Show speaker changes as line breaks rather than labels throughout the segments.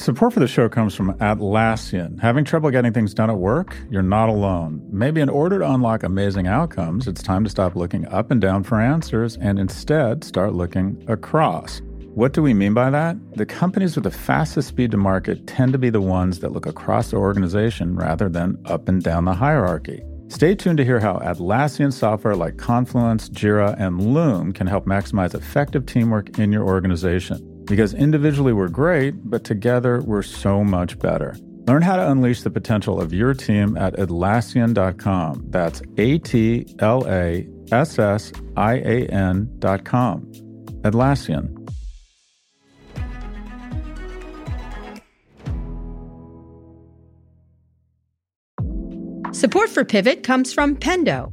Support for the show comes from Atlassian. Having trouble getting things done at work? You're not alone. Maybe in order to unlock amazing outcomes, it's time to stop looking up and down for answers and instead start looking across. What do we mean by that? The companies with the fastest speed to market tend to be the ones that look across the organization rather than up and down the hierarchy. Stay tuned to hear how Atlassian software like Confluence, Jira, and Loom can help maximize effective teamwork in your organization. Because individually we're great, but together we're so much better. Learn how to unleash the potential of your team at Atlassian.com. That's A T L A S S I A N.com. Atlassian.
Support for Pivot comes from Pendo.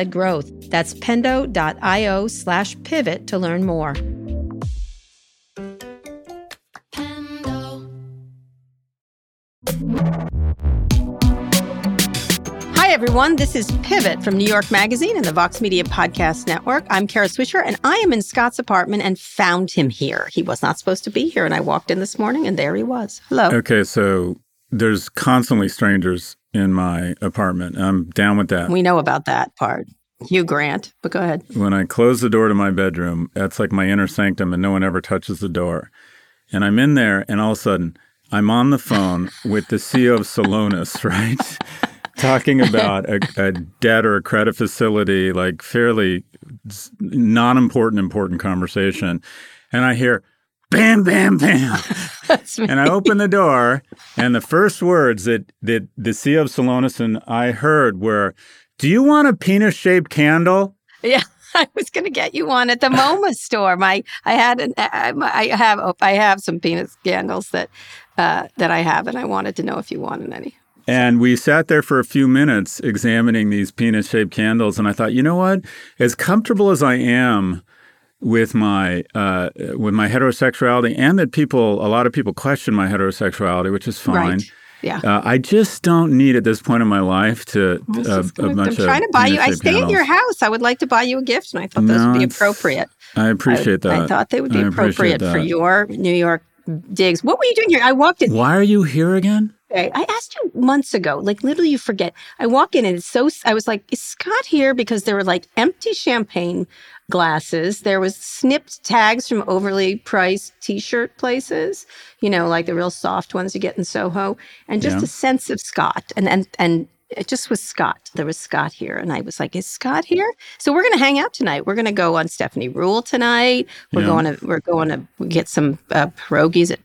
product-led growth. That's pendo.io slash pivot to learn more. Hi, everyone. This is Pivot from New York Magazine and the Vox Media Podcast Network. I'm Kara Swisher, and I am in Scott's apartment and found him here. He was not supposed to be here, and I walked in this morning, and there he was. Hello.
Okay, so there's constantly strangers in my apartment. I'm down with that.
We know about that part. Hugh Grant, but go ahead.
When I close the door to my bedroom, that's like my inner sanctum, and no one ever touches the door. And I'm in there, and all of a sudden, I'm on the phone with the CEO of Celonis, right? talking about a, a, debt or a credit facility, like fairly non important, important conversation. And I hear, bam, bam, bam. and I open the door, and the first words that, that the CEO of Celonis and I heard were, Do you want a penis shaped candle?
Yeah. I was going to get you one at the MoMA store. My, I had an, I have, oh, I have some penis candles that, uh, that I have, and I wanted to know if you wanted any.
And we sat there for a few minutes examining these penis shaped candles. And I thought, you know what? As comfortable as I am with my uh, with my heterosexuality, and that people, a lot of people question my heterosexuality, which is fine.
Right. Yeah. Uh,
I just don't need at this point in my life to
uh, gonna, I'm trying to buy you. I stay at your house. I would like to buy you a gift, and I thought no, those would be appropriate.
I appreciate
I,
that.
I thought they would be appropriate for your New York digs. What were you doing here? I walked in.
Why are you here again?
I asked you months ago, like literally you forget. I walk in and it's so, I was like, is Scott here? Because there were like empty champagne glasses. There was snipped tags from overly priced t-shirt places, you know, like the real soft ones you get in Soho. And just yeah. a sense of Scott. And, and, and it just was Scott. There was Scott here. And I was like, is Scott here? So we're going to hang out tonight. We're going to go on Stephanie Ruhle tonight. We're yeah. going to, we're going to get some uh, pierogies at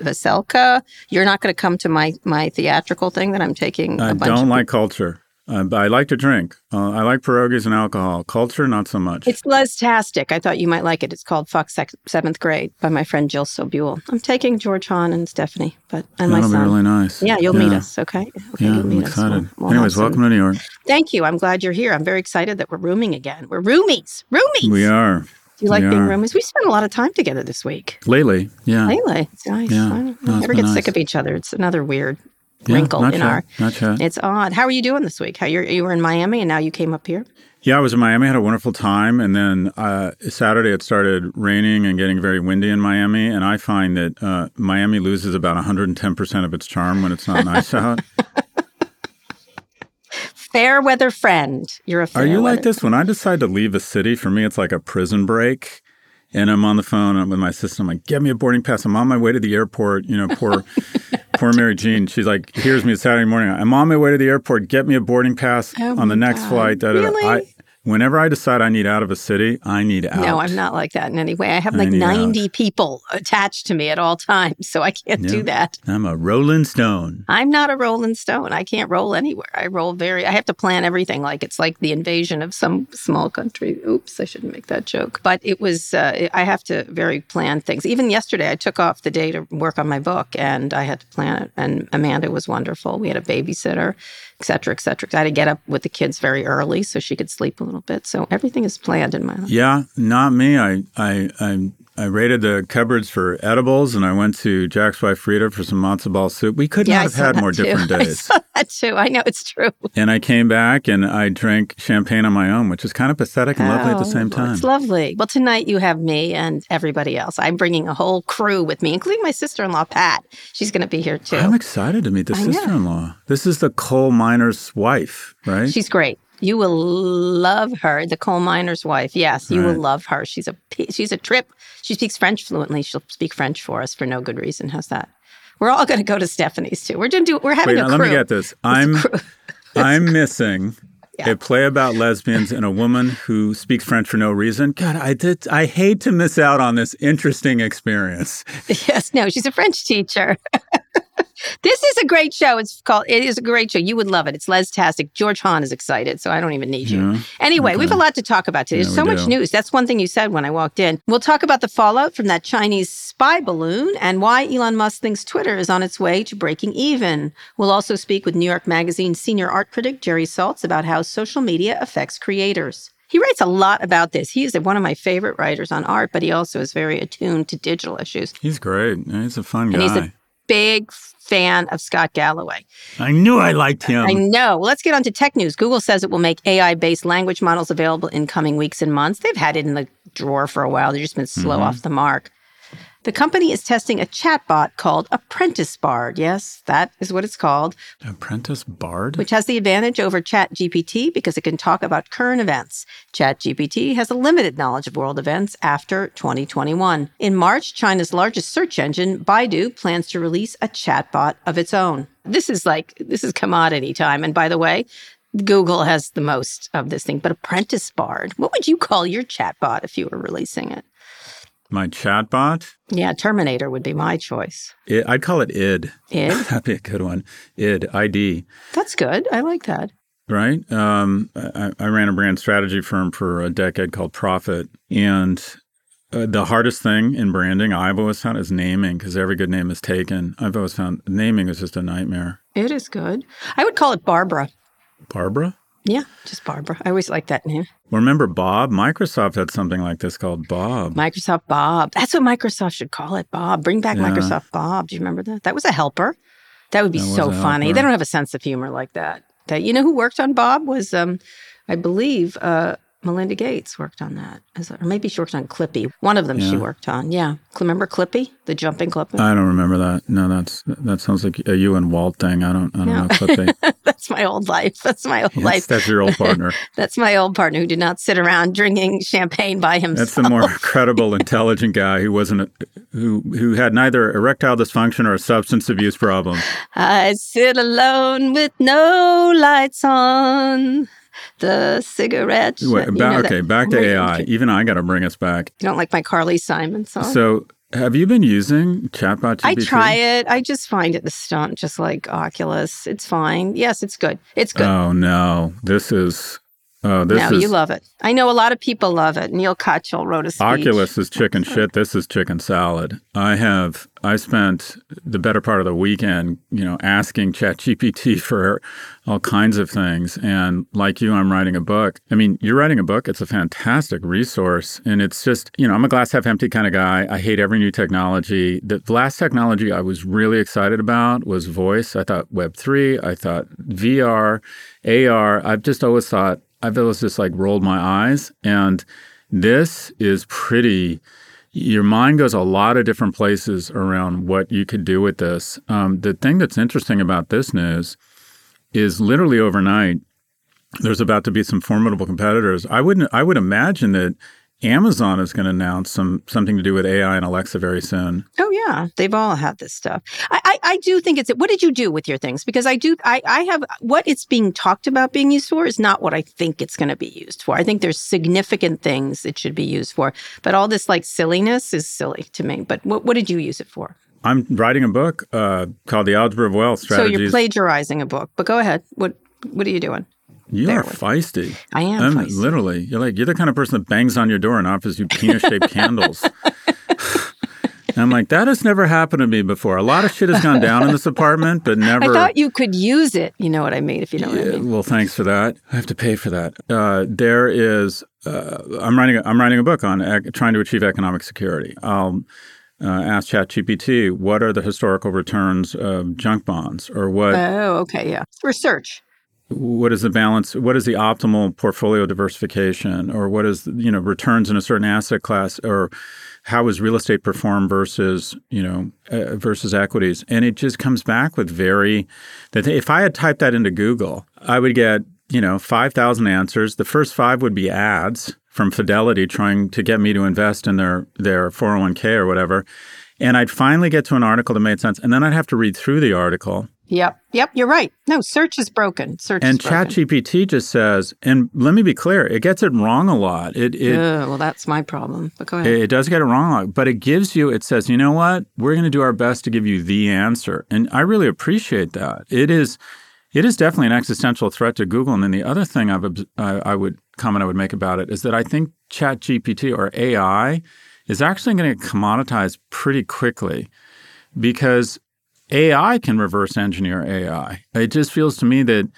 Veselka. You're not going to come to my my theatrical thing that I'm taking.
I don't like culture. Uh, I like to drink. Uh, I like pierogies and alcohol. Culture, not so much.
It's Lestastic. I thought you might like it. It's called Fuck Sec- Seventh Grade by my friend Jill Sobule. I'm taking George Hahn and Stephanie, but and
That'll
my son.
be really nice.
Yeah, you'll yeah. meet us. Okay.
okay yeah, I'm excited. We'll, we'll Anyways, welcome to New York.
Thank you. I'm glad you're here. I'm very excited that we're rooming again. We're roomies. Roomies.
We are.
Do you like
we
being roomies? We spent a lot of time together this week.
Lately, yeah.
Lately, it's nice. Yeah. I no, never get nice. sick of each other. It's another weird yeah, wrinkle in our.
Not yet.
It's odd. How are you doing this week? How you you were in Miami and now you came up here?
Yeah, I was in Miami. Had a wonderful time, and then uh, Saturday it started raining and getting very windy in Miami. And I find that uh, Miami loses about 110 percent of its charm when it's not nice out.
fair weather friend. You're a fair
Are you like this? When I decide to leave a city, for me, it's like a prison break. And I'm on the phone with my sister. I'm like, get me a boarding pass. I'm on my way to the airport. You know, poor, poor Mary Jean. She's like, here's me Saturday morning. I'm on my way to the airport. Get me a boarding pass
oh
on the next
God.
flight.
Da, da, really?
I, Whenever I decide I need out of a city, I need out.
No, I'm not like that in any way. I have like 90 out. people attached to me at all times, so I can't do that.
I'm a rolling stone.
I'm not a rolling stone. I can't roll anywhere. I roll very, I have to plan everything like it's like the invasion of some small country. Oops, I shouldn't make that joke. But it was, uh, I have to very plan things. Even yesterday, I took off the day to work on my book and I had to plan it. And Amanda was wonderful. We had a babysitter et cetera, et cetera. I had to get up with the kids very early so she could sleep a little bit. So everything is planned in my life.
Yeah, not me. I I I, I raided the cupboards for edibles, and I went to Jack's wife Freda for some matzo ball soup. We could yeah, not have had more
too.
different days.
I saw that too. I know it's true.
And I came back and I drank champagne on my own, which is kind of pathetic and oh, lovely at the oh, same time.
It's lovely. Well, tonight you have me and everybody else. I'm bringing a whole crew with me, including my sister-in-law Pat. She's going to be here too.
I'm excited to meet the sister-in-law. This is the coal miner's wife, right?
She's great. You will love her, the coal miner's wife. Yes, you right. will love her. She's a she's a trip. She speaks French fluently. She'll speak French for us for no good reason. How's that? We're all going to go to Stephanie's too. We're going to do. We're having
Wait,
a
crew. Let me get this. I'm I'm missing yeah. a play about lesbians and a woman who speaks French for no reason. God, I did. I hate to miss out on this interesting experience.
Yes, no, she's a French teacher. this is a great show. It's called. It is a great show. You would love it. It's Les-tastic. George Hahn is excited, so I don't even need you. Yeah. Anyway, okay. we have a lot to talk about today. There's so much news. That's one thing you said when I walked in. We'll talk about the fallout from that Chinese spy balloon and why Elon Musk thinks Twitter is on its way to breaking even. We'll also speak with New York Magazine senior art critic Jerry Saltz about how social media affects creators. He writes a lot about this. He is one of my favorite writers on art, but he also is very attuned to digital issues.
He's great. He's a fun
and guy. Big fan of Scott Galloway.
I knew I liked him.
I know. Well, let's get on to tech news. Google says it will make AI based language models available in coming weeks and months. They've had it in the drawer for a while, they've just been slow mm-hmm. off the mark. The company is testing a chatbot called Apprentice Bard. Yes, that is what it's called.
Apprentice Bard?
Which has the advantage over ChatGPT because it can talk about current events. ChatGPT has a limited knowledge of world events after 2021. In March, China's largest search engine, Baidu, plans to release a chatbot of its own. This is like, this is commodity time. And by the way, Google has the most of this thing, but Apprentice Bard, what would you call your chatbot if you were releasing it?
My chatbot?
Yeah, Terminator would be my choice.
It, I'd call it ID.
ID?
That'd be a good one. ID, ID.
That's good. I like that.
Right. Um, I, I, ran a brand strategy firm for a decade called Profit. And uh, the hardest thing in branding I've always found is naming because every good name is taken. I've always found naming is just a nightmare.
It is good. I would call it Barbara.
Barbara?
Yeah, just Barbara. I always like that name.
Remember Bob? Microsoft had something like this called Bob.
Microsoft Bob. That's what Microsoft should call it, Bob. Bring back yeah. Microsoft Bob. Do you remember that? That was a helper. That would be that so funny. Helper. They don't have a sense of humor like that. That you know who worked on Bob was um I believe uh Melinda Gates worked on that, or maybe she worked on Clippy. One of them yeah. she worked on. Yeah, remember Clippy, the jumping Clippy?
I don't remember that. No, that's that sounds like a you and Walt thing. I don't. I don't no. know Clippy.
that's my old life. That's my old yes, life.
That's your old partner.
that's my old partner who did not sit around drinking champagne by himself.
That's the more credible, intelligent guy who wasn't a, who who had neither erectile dysfunction or a substance abuse problem.
I sit alone with no lights on the cigarette.
Wait, ba- okay, back to AI. Even I got to bring us back.
You don't like my Carly Simon song?
So, have you been using Chatbot GPT?
I try it. I just find it the stunt, just like Oculus. It's fine. Yes, it's good. It's good.
Oh no, this is Oh, this
no,
is,
you love it. I know a lot of people love it. Neal Katyal wrote a speech.
Oculus is chicken shit. This is chicken salad. I have I spent the better part of the weekend, you know, asking ChatGPT for all kinds of things. And like you, I'm writing a book. I mean, you're writing a book. It's a fantastic resource, and it's just, you know, I'm a glass half empty kind of guy. I hate every new technology. The last technology I was really excited about was voice. I thought Web three. I thought VR, AR. I've just always thought I've always just like rolled my eyes. And this is pretty, your mind goes a lot of different places around what you could do with this. Um, the thing that's interesting about this news is literally overnight, there's about to be some formidable competitors. I wouldn't, I would imagine that Amazon is going to announce some something to do with AI and Alexa very soon.
Oh yeah, they've all had this stuff. I, I, I do think it's. What did you do with your things? Because I do. I I have what it's being talked about being used for is not what I think it's going to be used for. I think there's significant things it should be used for, but all this like silliness is silly to me. But what what did you use it for?
I'm writing a book uh, called The Algebra of Wealth Strategies.
So you're plagiarizing a book, but go ahead. What what are you doing?
You are feisty.
I am. I'm feisty.
literally. You're like you're the kind of person that bangs on your door and offers you penis-shaped candles. And I'm like, that has never happened to me before. A lot of shit has gone down in this apartment, but never.
I thought you could use it. You know what I mean? If you know
yeah,
what I mean.
Well, thanks for that. I have to pay for that. Uh, there is. Uh, I'm writing. A, I'm writing a book on ec- trying to achieve economic security. I'll uh, ask ChatGPT what are the historical returns of junk bonds, or what.
Oh, okay, yeah. Research
what is the balance what is the optimal portfolio diversification or what is you know returns in a certain asset class or how is real estate perform versus you know uh, versus equities? And it just comes back with very that if i had typed that into google i would get you know 5000 answers. The first five would be ads from fidelity trying to get me to invest in their their 401k or whatever. And i'd finally get to an article that made sense and then i'd have to read through the article
Yep. Yep. You're right. No, search is broken. Search
and
ChatGPT
just says, and let me be clear, it gets it wrong a lot. It, it
uh, well, that's my problem. But go ahead.
It, it does get it wrong a lot, but it gives you. It says, you know what? We're going to do our best to give you the answer, and I really appreciate that. It is. It is definitely an existential threat to Google. And then the other thing I've, I, I would comment I would make about it is that I think ChatGPT or AI is actually going to commoditize pretty quickly because AI can reverse engineer AI. It just feels to me that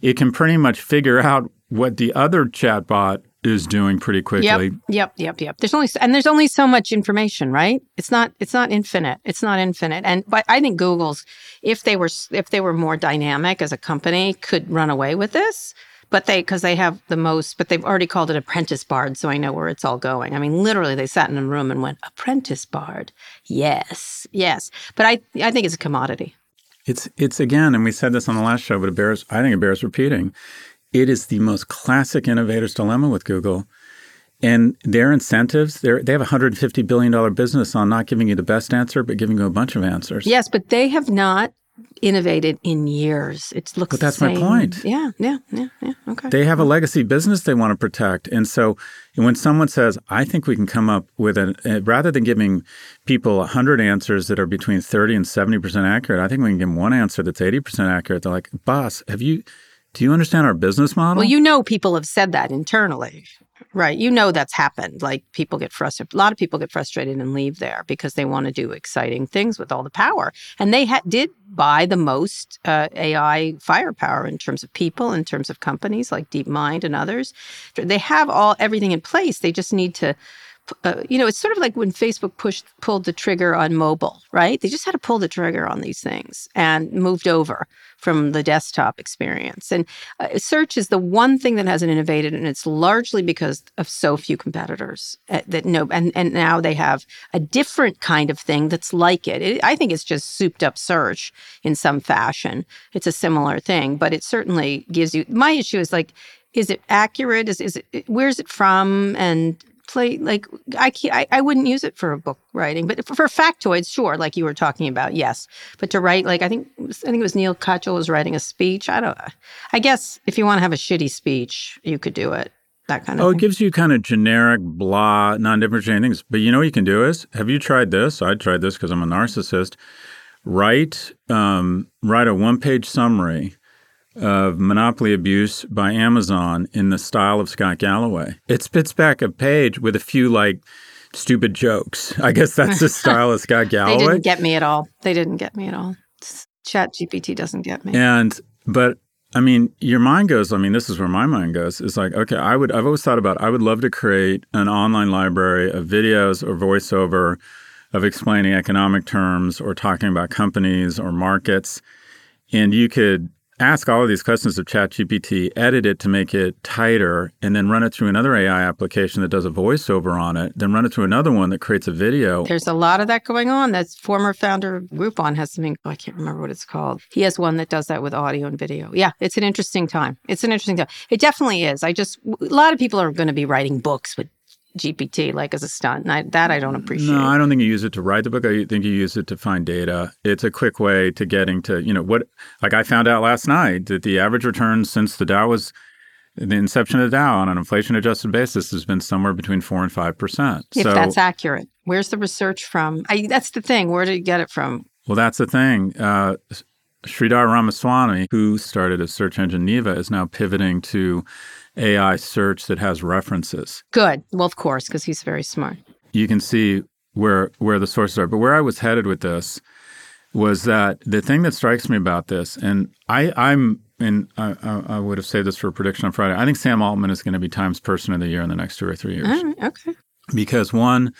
it can pretty much figure out what the other chatbot is doing pretty quickly.
Yep, yep, yep, yep. There's only and there's only so much information, right? It's not it's not infinite. It's not infinite. And but I think Google's if they were if they were more dynamic as a company could run away with this but they because they have the most but they've already called it apprentice bard so i know where it's all going. I mean literally they sat in a room and went apprentice bard? Yes yes. But i i think it's a commodity.
It's it's again and we said this on the last show but it bears i think it bears repeating. It is the most classic innovator's dilemma with google and their incentives, they they have a $150 billion business on not giving you the best answer, but giving you a bunch of answers.
Yes, but they have not innovated in years. It looks.
But that's my point.
Yeah, yeah, yeah, yeah. Okay.
They have a legacy business they want to protect, and so when someone says, "I think we can come up with a," uh, rather than giving people hundred answers that are between thirty and seventy percent accurate, I think we can give them one answer that's eighty percent accurate. They're like, "Boss, have you?" Do you understand our business model?
Well, you know, people have said that internally. Right. You know that's happened. Like people get frustrated. A lot of people get frustrated and leave there because they want to do exciting things with all the power. And they ha- did buy the most uh, AI firepower in terms of people, in terms of companies like DeepMind and others. They have all everything in place. They just need to uh, you know, it's sort of like when Facebook pushed pulled the trigger on mobile, right? They just had to pull the trigger on these things and moved over from the desktop experience. And uh, search is the one thing that hasn't innovated, and it's largely because of so few competitors uh, that know. And and now they have a different kind of thing that's like it. it. I think it's just souped up search in some fashion. It's a similar thing, but it certainly gives you. My issue is like is it accurate is, is it where's it from and play like I, I I wouldn't use it for a book writing, but for, for, factoids, sure, like you were talking about, yes. But to write, like I think I think it was Neal Katyal was writing a speech. I don't. I guess if you want to have a shitty speech, you could do it. That kind of.
Oh,
thing.
it gives you kind of generic, blah, non-differentiating things. But you know what you can do is, have you tried this? I tried this because I'm a narcissist. Write um, write a one-page summary of monopoly abuse by Amazon in the style of Scott Galloway. It spits back a page with a few like stupid jokes. I guess that's the style of Scott Galloway.
they didn't get me at all. They didn't get me at all. Chat GPT doesn't get me.
And but I mean, your mind goes, I mean, this is where my mind goes. It's like, okay, I would I've always thought about I would love to create an online library of videos or voiceover of explaining economic terms or talking about companies or markets. And you could ask all of these questions of ChatGPT, edit it to make it tighter, and then run it through another AI application that does a voiceover on it, then run it through another one that creates a video.
There's a lot of that going on. That's former founder of Groupon has something, oh, I can't remember what it's called. He has one that does that with audio and video. Yeah, it's an interesting time. It's an interesting time. It definitely is. I just, a lot of people are going to be writing books with GPT like as a stunt. And I, that I don't appreciate.
No, I don't think you use it to write the book. I think you use it to find data. It's a quick way to getting to, you know, what, like I found out last night that the average return since the Dow was the inception of the Dow on an inflation adjusted basis has been somewhere between four and 5%.
If so, that's accurate. Where's the research from? I, that's the thing. Where did you get it from?
Well, that's the thing. Uh, Sridhar Ramaswamy, who started a search engine Neeva, is now pivoting to AI search that has references.
Good. Well, of course, because he's very smart.
You can see where where the sources are. But where I was headed with this was that the thing that strikes me about this, and I, I'm and I, I, would have said this for a prediction on Friday. I think Sam Altman is going to be Times Person of the Year in the next two or three years.
okay.
Because one,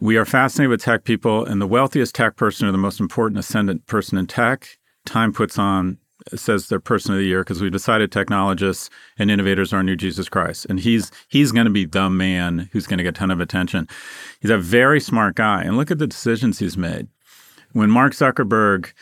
we are fascinated with tech people, and the wealthiest tech person or the most important ascendant person in tech, Time puts on says they're person of the year because we decided technologists and innovators are new Jesus Christ. And he's he's going to be the man who's going to get a ton of attention. He's a very smart guy. And look at the decisions he's made. When Mark Zuckerberg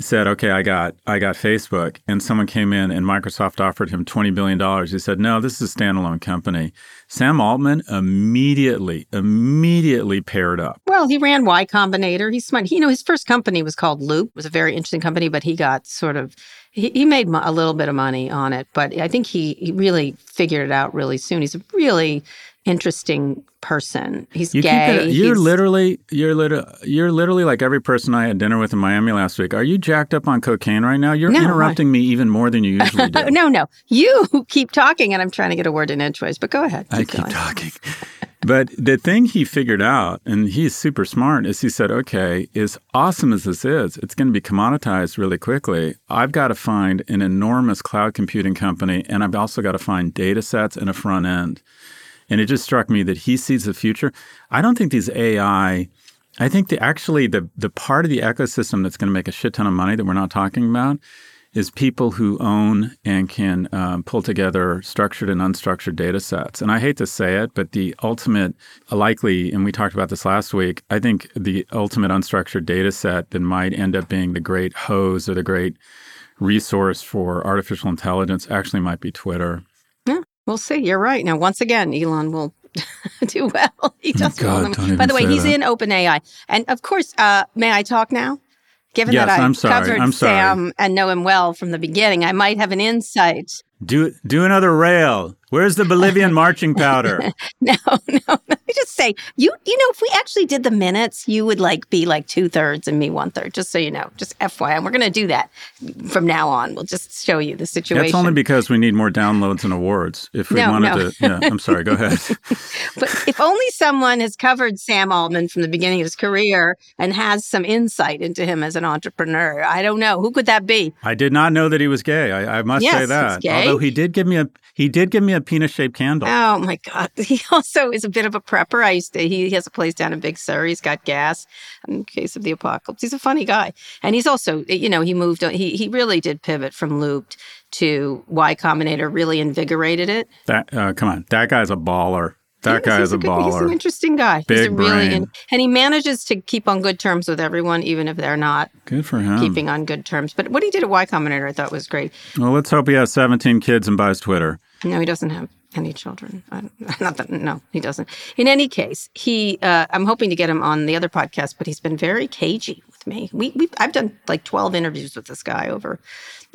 said, "Okay, I got I got Facebook," and someone came in and Microsoft offered him twenty billion dollars. He said, "No, this is a standalone company." Sam Altman immediately immediately paired up.
Well, he ran Y Combinator. He's smart. He, you know, his first company was called Loopt. It was a very interesting company, but he got sort of he, made a little bit of money on it. But I think he he really figured it out really soon. He's a really interesting person. He's
you
gay.
It, you're He's, literally you're literally you're literally like every person I had dinner with in Miami last week. Are you jacked up on cocaine right now? You're no, interrupting I, me even more than you usually do.
no, no. You keep talking and I'm trying to get a word in edgeways, but go ahead.
Keep I keep going. talking. but the thing he figured out, and he's super smart, is he said, okay, as awesome as this is, it's going to be commoditized really quickly. I've got to find an enormous cloud computing company, and I've also got to find data sets and a front end. And it just struck me that he sees the future. I don't think these AI, I think the actually the the part of the ecosystem that's going to make a shit ton of money that we're not talking about is people who own and can um, pull together structured and unstructured data sets. And I hate to say it, but the ultimate, likely, and we talked about this last week, I think the ultimate unstructured data set that might end up being the great hose or the great resource for artificial intelligence actually might be Twitter.
We'll see. You're right. Now, once again, Elon will do well. He does God, well. By the way, he's that. in OpenAI, and of course, uh, may I talk now? Given
yes,
that I
I'm
covered
I'm
Sam and know him well from the beginning, I might have an insight.
Do do another rail. Where's the Bolivian marching powder?
no, no. Let me just say, you you know, if we actually did the minutes, you would like be like two thirds and me one third. Just so you know, just FYI, and we're going to do that from now on. We'll just show you the situation.
That's only because we need more downloads and awards. If we
no,
wanted
no.
to, yeah. I'm sorry. Go ahead.
but if only someone has covered Sam Altman from the beginning of his career and has some insight into him as an entrepreneur, I don't know who could that be.
I did not know that he was gay. I, I must
yes,
say that.
He's gay.
Although he did give me a he did give me a penis shaped candle.
Oh my God. He also is a bit of a prepper. I used to, he, has a place down in Big Sur. He's got gas in case of the apocalypse. He's a funny guy. And he's also, you know, he moved on, he, he really did pivot from Loopt to Y Combinator, really invigorated it.
That, uh, come on, that guy's a baller. That guy is a, good, baller.
He's an interesting guy.
Big
he's a really
brain.
and he manages to keep on good terms with everyone, even if they're not.
Good for him.
Keeping on good terms. But what he did at Y Combinator, I thought was great.
Well, let's hope he has 17 kids and buys Twitter.
No, he doesn't have any children. not that. No, he doesn't. In any case, he. Uh, I'm hoping to get him on the other podcast, but he's been very cagey with me. We, we I've done like 12 interviews with this guy over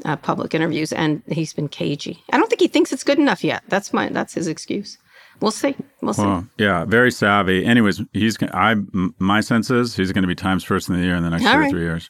uh, public interviews, and he's been cagey. I don't think he thinks it's good enough yet. That's my. That's his excuse we'll see. We'll see. Well,
yeah, very savvy. Anyways, he's I my sense is he's going to be Times Person of the Year in the next All two right. or three years.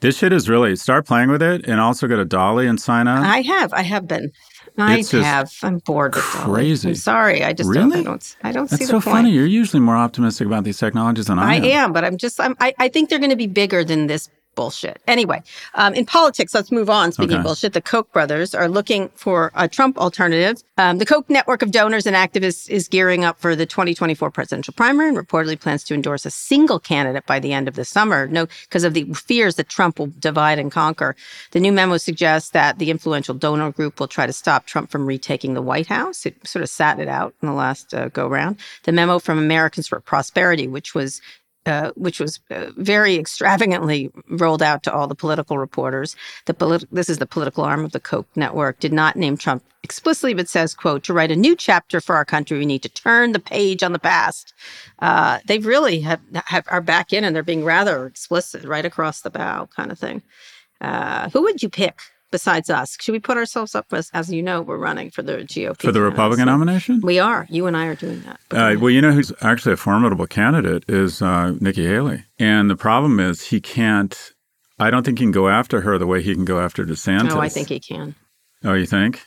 This shit is really start playing with it and also go to DALL-E and sign up.
I have, I have been. I have. I'm bored with
crazy.
I'm sorry. I just
really?
don't. I don't. I don't
That's
see
so
the point.
funny. You're usually more optimistic about these technologies than I,
I
am.
I am, but I'm just. I'm, I, I think they're going to be bigger than this bullshit. Anyway, um, in politics, let's move on. Speaking okay. of bullshit, the Koch brothers are looking for a Trump alternative. Um, the Koch network of donors and activists is gearing up for the 2024 presidential primary and reportedly plans to endorse a single candidate by the end of the summer. No, because of the fears that Trump will divide and conquer. The new memo suggests that the influential donor group will try to stop Trump from retaking the White House. It sort of sat it out in the last uh, go round. The memo from Americans for Prosperity, which was uh, which was uh, very extravagantly rolled out to all the political reporters. The polit- this is the political arm of the Koch network. Did not name Trump explicitly, but says, "quote To write a new chapter for our country, we need to turn the page on the past." Uh, they really have, have, are back in, and they're being rather explicit, right across the bow, kind of thing. Uh, who would you pick besides us? Should we put ourselves up as, as you know, we're running for the GOP
for the Republican nomination?
We are. You and I are doing that.
Uh, well, you know who's actually a formidable candidate is uh, Nikki Haley, and the problem is he can't. I don't think he can go after her the way he can go after DeSantis.
No, I think he can.
Oh, you think?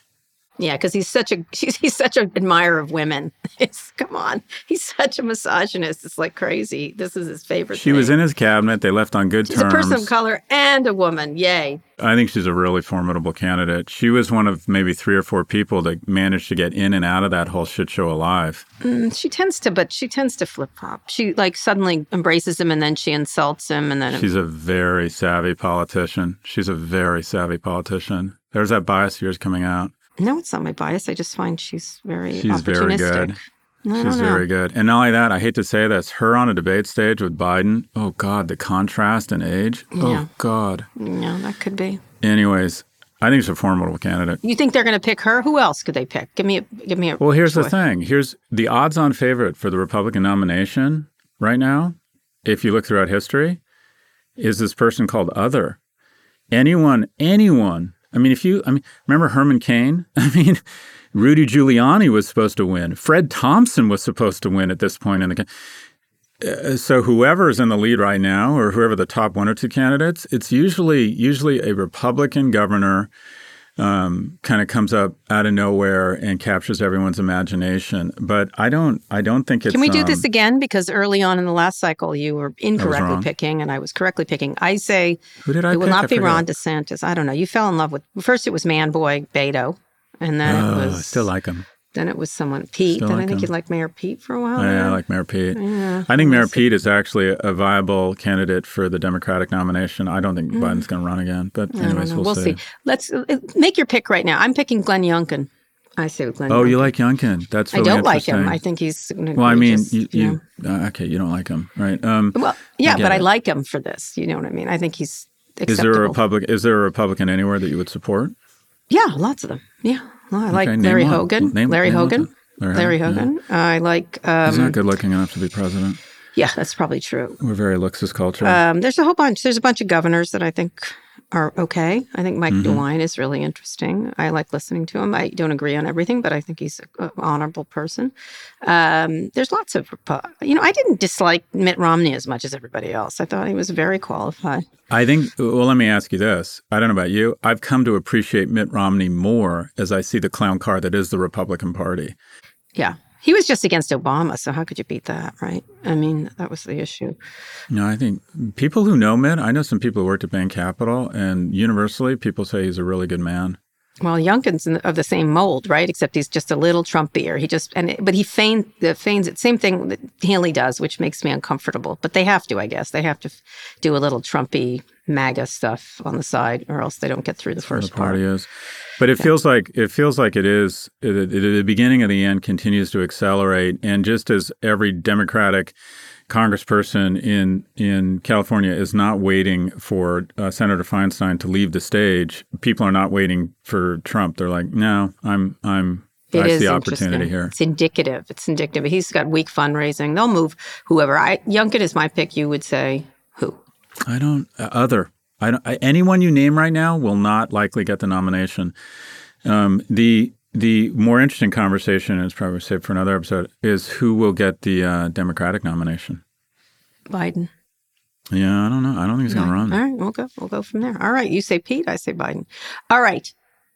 Yeah, because he's such a he's, he's such an admirer of women. It's come on, he's such a misogynist. It's like crazy. This is his favorite.
She
thing.
was in his cabinet. They left on good
she's
terms.
a person of color and a woman. Yay!
I think she's a really formidable candidate. She was one of maybe three or four people that managed to get in and out of that whole shit show alive.
Mm, she tends to, but she tends to flip flop. She like suddenly embraces him and then she insults him and then
she's a very savvy politician. She's a very savvy politician. There's that bias of yours coming out.
No, it's not my bias. I just find she's very
she's very good.
I
she's very good. And not only that, I hate to say this, her on a debate stage with Biden. Oh God, the contrast in age.
Oh, yeah.
Oh God.
Yeah, that could be.
Anyways, I think she's a formidable candidate.
You think they're going to pick her? Who else could they pick? Give me a give me a
Well, here's
choice.
the thing. Here's the odds-on favorite for the Republican nomination right now, if you look throughout history, is this person called Other. Anyone, anyone I mean, if you, I mean, remember Herman Cain? I mean, Rudy Giuliani was supposed to win. Fred Thompson was supposed to win at this point in the. Uh, so whoever is in the lead right now, or whoever the top one or two candidates, it's usually usually a Republican governor um, kind of comes up out of nowhere and captures everyone's imagination. But I don't, I don't think it's.
Can we do
um,
this again? Because early on in the last cycle, you were incorrectly picking, and I was correctly picking. I say
Who did I
it will
pick? I
not be
forget.
Ron DeSantis. I don't know. You fell in love with first. It was Man Boy Beto, and then
Oh,
it was I
still like him.
Then it was someone Pete.
Still
then I think
him.
you liked Mayor Pete for a while.
yeah, I like Mayor Pete.
Yeah,
I think Mayor. Pete is actually a viable candidate for the Democratic nomination. I don't think Biden's going to run again, but
Mm.
Anyways, we'll,
we'll see. Let's uh, make your pick right now. I'm picking Glenn Youngkin. I say with Glenn.
Oh, you like Youngkin? That's
I
really
don't like him. I think he's.
well, I mean,
egregious,
you, you uh, okay? You don't like him, right? Um,
Well, yeah,
get
but I like him for this. You know what I mean? I think he's acceptable.
is there a Republic? Is there a Republican anywhere that you would support?
Yeah, lots of them. Yeah, well, I like
Okay,
Larry. Hogan.
Name-
Larry
name.
Hogan.
Larry,
Larry
Hogan,
Hogan. I like.
yeah. He's
Um,
not good looking enough to be president.
yeah, that's probably true.
We're very Luxus culture.
Um, there's a whole bunch. There's a bunch of governors that I think are okay. I think Mike
Mm-hmm.
DeWine is really interesting. I like listening to him. I don't agree on everything, but I think he's an honorable person. Um, there's lots of, you know, I didn't dislike Mitt Romney as much as everybody else. I thought he was very qualified.
I think. Well, let me ask you this. I don't know about you. I've come to appreciate Mitt Romney more as I see the clown car that is the Republican Party.
Yeah. He was just against Obama, so how could you beat that, right? I mean, that was the issue.
No, I think people who know Mitt, I know some people who worked at Bain Capital, and universally, people say he's a really good man.
Well, Youngkin's of the same mold, right? Except he's just a little Trumpier. He just and but he feigns the feigns it. Same thing that Haley does, which makes me uncomfortable. But they have to, I guess. They have to f- do a little Trumpy MAGA stuff on the side, or else they don't get through the
the
first
party
part.
is. But it feels like it feels like it is it, it, the beginning of the end continues to accelerate, and just as every Democratic congressperson in in California is not waiting for uh, Senator Feinstein to leave the stage, people are not waiting for Trump. They're like, no, I'm I'm
It
I
is
see opportunity here.
It's indicative. It's indicative. He's got weak fundraising. They'll move whoever. I Youngkin is my pick. You would say who?
I don't uh, other. I don't. I, anyone you name right now will not likely get the nomination. Um, the the more interesting conversation, and it's probably saved for another episode, is who will get the uh, Democratic nomination.
Biden.
Yeah, I don't know. I don't think he's going to run.
All right, we'll go. We'll go from there. All right, you say Pete, I say Biden. All right.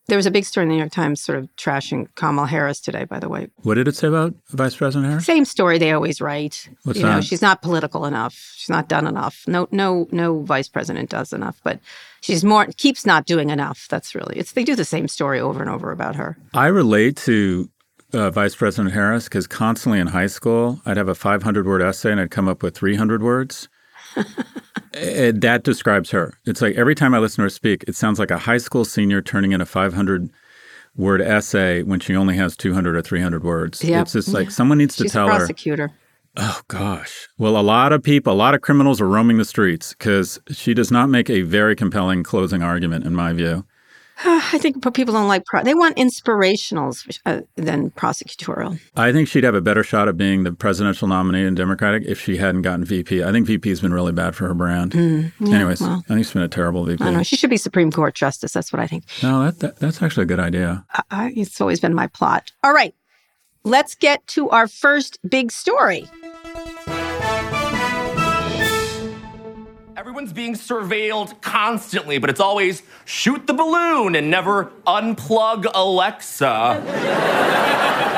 There was a big story in the New York Times sort of trashing Kamala Harris today, by the way.
What did it say about Vice President Harris?
Same story they always write.
What's
you know, she's not political enough. She's not done enough. No no no vice president does enough, but she's more keeps not doing enough. That's really it's they do the same story over and over about her.
I relate to uh, Vice President Harris because constantly in high school, I'd have a 500 word essay and I'd come up with 300 words. Eh, that describes her. It's like every time I listen to her speak, it sounds like a high school senior turning in a 500 word essay when she only has 200 or 300 words.
Yep.
It's just like someone needs to
She's a
tell her.
prosecutor.
Oh, gosh. Well, a lot of people, a lot of criminals are roaming the streets because she does not make a very compelling closing argument, in my view.
I think people don't like pro- they want inspirationals uh, than prosecutorial.
I think she'd have a better shot of being the presidential nominee in Democratic if she hadn't gotten VP. I think VP has been really bad for her brand. Mm, yeah, Anyways, well, I think she's been a terrible VP.
I know she should be Supreme Court justice. That's what I think.
No, that, that that's actually a good idea.
it's always been my plot. All right, let's get to our first big story.
Everyone's being surveilled constantly, but it's always shoot the balloon and never unplug Alexa.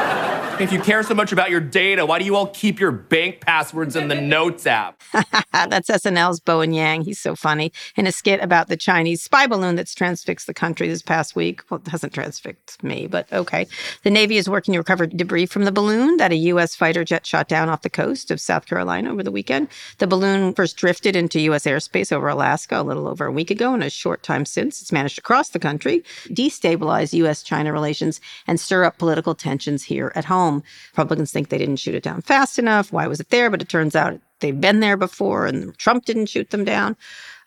If you care so much about your data, why do you all keep your bank passwords in the Notes app?
That's SNL's Bowen Yang. He's so funny. In a skit about the Chinese spy balloon that's transfixed the country this past week. Well, it hasn't transfixed me, but okay. The Navy is working to recover debris from the balloon that a U.S. fighter jet shot down off the coast of South Carolina over the weekend. The balloon first drifted into U.S. airspace over Alaska a little over a week ago, and a short time since, it's managed to cross the country, destabilize U.S. China relations, and stir up political tensions here at home home. Republicans think they didn't shoot it down fast enough. Why was it there? But it turns out they've been there before and Trump didn't shoot them down.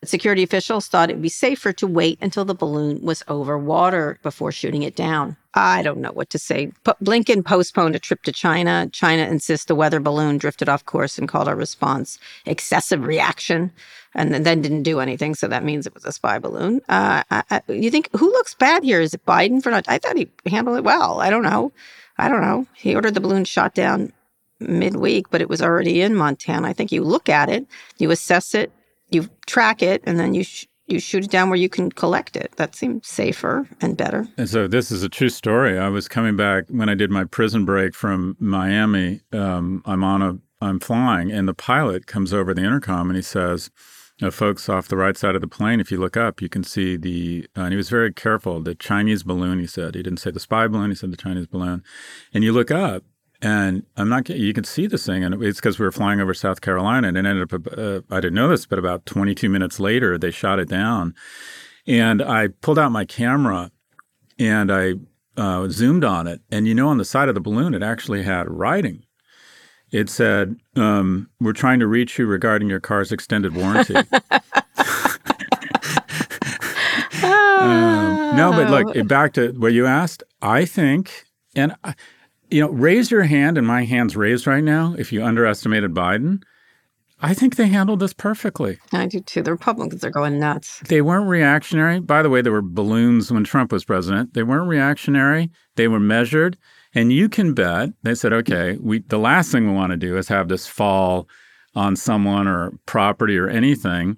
Security officials thought it would be safer to wait until the balloon was over water before shooting it down. I don't know what to say. But Blinken postponed a trip to China. China insists the weather balloon drifted off course and called our response excessive reaction and then didn't do anything. So that means it was a spy balloon. Uh, I, I, you think who looks bad here? Is it Biden for not? I thought he handled it well. I don't know. I don't know. He ordered the balloon shot down midweek, but it was already in Montana. I think you look at it, you assess it, you track it, and then you sh- you shoot it down where you can collect it. That seems safer and better.
And so this is a true story. I was coming back when I did my prison break from Miami. Um, I'm on a I'm flying, and the pilot comes over the intercom and he says uh, folks off the right side of the plane, if you look up, you can see the, uh, and he was very careful, the Chinese balloon, he said. He didn't say the spy balloon, he said the Chinese balloon. And you look up, and I'm not, you can see this thing, and it's because we were flying over South Carolina, and it ended up, uh, I didn't know this, but about 22 minutes later, they shot it down. And I pulled out my camera and I uh, zoomed on it. And you know, on the side of the balloon, it actually had writing it said, um, "We're trying to reach you regarding your car's extended warranty." um, no, but look, oh. back to what you asked. I think, and you know, raise your hand, and my hand's raised right now. If you underestimated Biden, I think they handled this perfectly.
I do too. The Republicans are going nuts.
They weren't reactionary. By the way, there were balloons when Trump was president. They weren't reactionary. They were measured. And you can bet they said, okay, we the last thing we want to do is have this fall on someone or property or anything.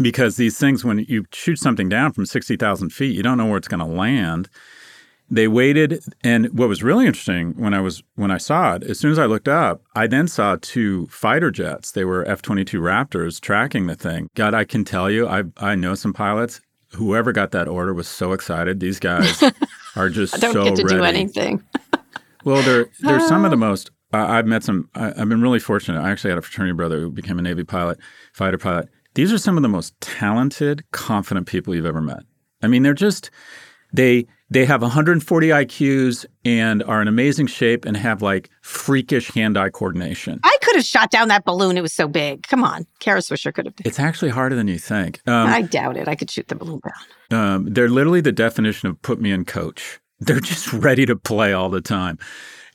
Because these things, when you shoot something down from 60,000 feet, you don't know where it's going to land. They waited, and what was really interesting when I was when I saw it, as soon as I looked up, I then saw two fighter jets. They were F twenty two Raptors tracking the thing. God, I can tell you, I I know some pilots. Whoever got that order was so excited. These guys are just so
I don't
so
get to
ready.
do anything.
Well, they're they're some of the most. Uh, I've met some. I, have been really fortunate. I actually had a fraternity brother who became a Navy pilot, fighter pilot. These are some of the most talented, confident people you've ever met. I mean, they're just they they have 140 IQs and are in amazing shape and have like freakish hand-eye coordination.
I could have shot down that balloon. It was so big. Come on, Kara Swisher could have.
It's actually harder than you think.
Um, I doubt it. I could shoot the balloon
down. Um, they're literally the definition of put me in coach. They're just ready to play all the time.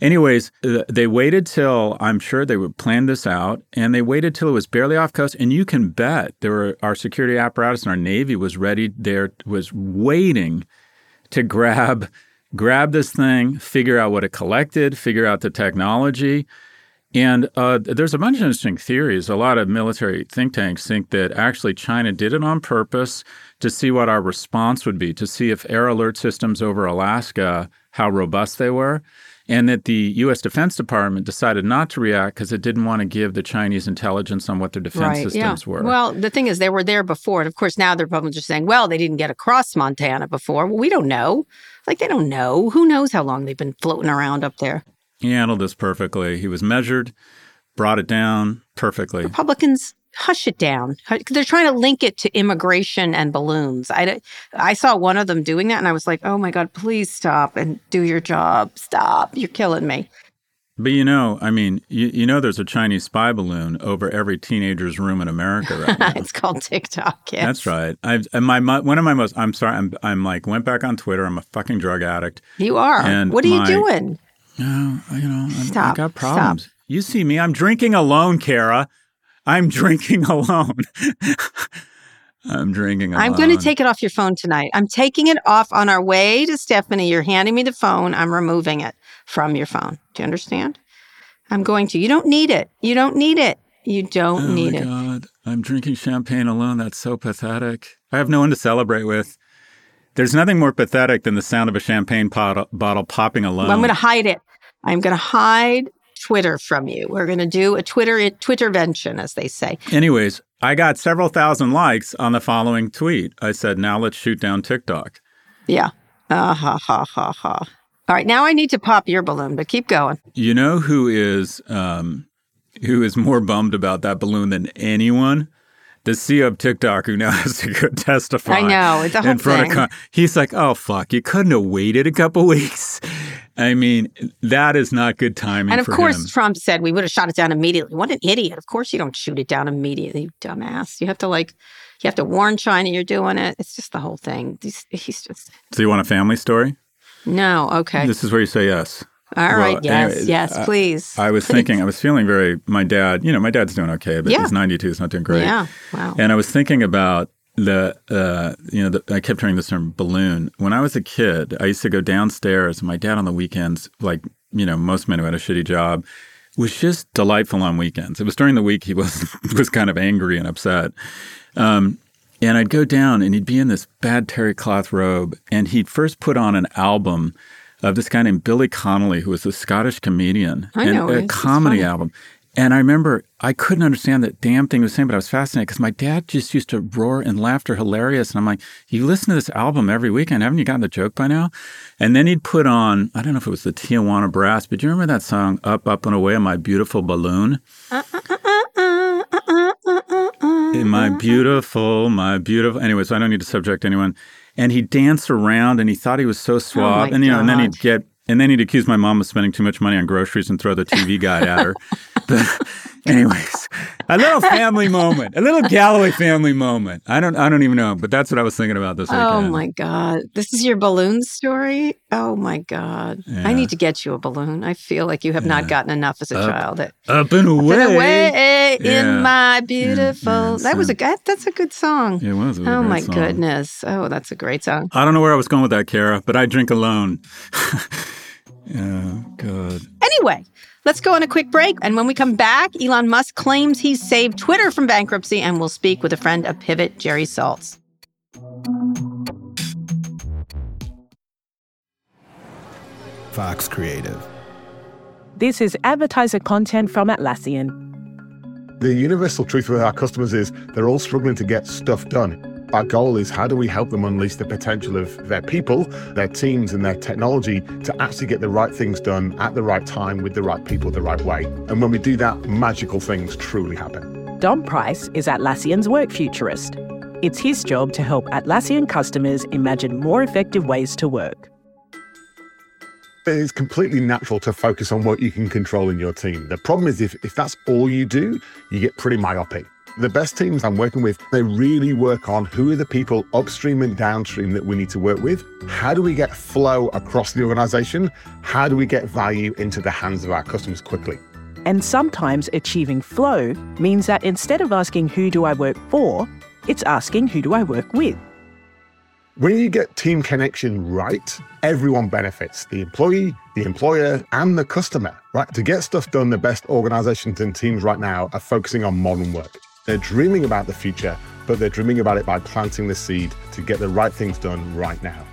Anyways, uh, they waited till I'm sure they would plan this out, and they waited till it was barely off coast. And you can bet there were our security apparatus and our navy was ready there, was waiting to grab grab this thing, figure out what it collected, figure out the technology. And uh, there's a bunch of interesting theories. A lot of military think tanks think that actually China did it on purpose to see what our response would be, to see if air alert systems over Alaska, how robust they were, and that the U.S. Defense Department decided not to react because it didn't want to give the Chinese intelligence on what their defense right, systems
yeah.
were.
Well, the thing is, they were there before. And of course, now the Republicans are saying, well, they didn't get across Montana before. Well, we don't know. Like, they don't know. Who knows how long they've been floating around up there?
He handled this perfectly. He was measured, brought it down perfectly.
Republicans hush it down. They're trying to link it to immigration and balloons. I, I saw one of them doing that and I was like, oh my God, please stop and do your job. Stop. You're killing me.
But you know, I mean, you, you know, there's a Chinese spy balloon over every teenager's room in America right now.
it's called TikTok. Yes.
That's right. I've and my, my one of my most. I'm sorry. I'm I'm like went back on Twitter. I'm a fucking drug addict.
You are.
And
what are you doing?
No, you know, I'm- I got problems. You see me. I'm drinking alone, Kara. I'm drinking alone. I'm drinking alone.
I'm going to take it off your phone tonight. I'm taking it off on our way to Stephanie. You're handing me the phone. I'm removing it from your phone. Do you understand? I'm going to. You don't need it. You don't need it. You don't
Oh
need
my
it.
god! I'm drinking champagne alone. That's so pathetic. I have no one to celebrate with. There's nothing more pathetic than the sound of a champagne pot- bottle popping alone.
Well, I'm going to hide it. I'm going to hide Twitter from you. We're going to do a Twitter Twittervention, as they say.
Anyways, I got several thousand likes on the following tweet. I said, "Now let's shoot down TikTok."
Yeah. Ah, ha, ha, ha, ha. All right. Now I need to pop your balloon, but keep going.
You know who is um, who is more bummed about that balloon than anyone? The CEO of TikTok, who now has to go testify.
I know, it's a whole
in front
thing.
of. Con- he's like, "Oh fuck, you couldn't have waited a couple weeks." I mean, that is not good timing.
And of course,
him.
Trump said we would have shot it down immediately. What an idiot. Of course, you don't shoot it down immediately, you dumbass. You have to, like, you have to warn China you're doing it. It's just the whole thing. He's, he's just,
So you want a family story?
no, okay.
This is where you say yes.
All
well,
right. Yes,
anyway,
yes,
uh,
please.
I was thinking, I was feeling very. My dad, you know, my dad's doing okay, but
Yeah.
he's 92, he's not doing great.
Yeah. Wow.
And I was thinking about the, uh, you know, the, I kept hearing this term balloon. When I was a kid, I used to go downstairs. My dad on the weekends, like, you know, most men who had a shitty job, was just delightful on weekends. It was during the week he was was kind of angry and upset. Um, and I'd go down and he'd be in this bad terry cloth robe. And he'd first put on an album of this guy named Billy Connolly, who was a Scottish comedian.
I
and
know
a comedy album. And I remember I couldn't understand that damn thing he was saying, but I was fascinated because my dad just used to roar and laughter hilarious. And I'm like, you listen to this album every weekend. Haven't you gotten the joke by now? And then he'd put on, I don't know if it was the Tijuana Brass, but do you remember that song, Up, Up and Away, My Beautiful Balloon? In my beautiful, my beautiful. Anyway, so I don't need to subject anyone. And he danced around, and he thought he was so oh suave.
my
and you know, and then he'd get, and then he'd accuse my mom of spending too much money on groceries and throw the TV guide at her. But anyways, a little family moment, a little Galloway family moment. I don't, I don't even know, but that's what I was thinking about this oh, weekend.
Oh my God. This is your balloon story? Oh my God. I need to get you a balloon. I feel like you have not gotten enough as a
Up,
child. It,
Up and away.
Been away
Yeah.
in my beautiful.
yeah,
that was a good. That's a good song.
It was. It was a
oh
great
my
song.
goodness. Oh, that's a great song.
I don't know where I was going with that, Kara, but I drink alone. Oh, yeah, good.
Anyway, let's go on a quick break. And when we come back, Elon Musk claims he's saved Twitter from bankruptcy, and we'll speak with a friend of Pivot, Jerry Saltz.
Vox Creative.
This is advertiser content from Atlassian.
The universal truth with our customers is they're all struggling to get stuff done. Our goal is how do we help them unleash the potential of their people, their teams, and their technology to actually get the right things done at the right time with the right people the right way. And when we do that, magical things truly happen.
Dom Price is Atlassian's work futurist. It's his job to help Atlassian customers imagine more effective ways to work.
It's completely natural to focus on what you can control in your team. The problem is if, if that's all you do, you get pretty myopic. The best teams I'm working with, they really work on who are the people upstream and downstream that we need to work with. How do we get flow across the organization? How do we get value into the hands of our customers quickly?
And sometimes achieving flow means that instead of asking who do I work for, it's asking who do I work with.
When you get team connection right, everyone benefits the employee, the employer, and the customer, right? To get stuff done, the best organizations and teams right now are focusing on modern work. They're dreaming about the future, but they're dreaming about it by planting the seed to get the right things done right now.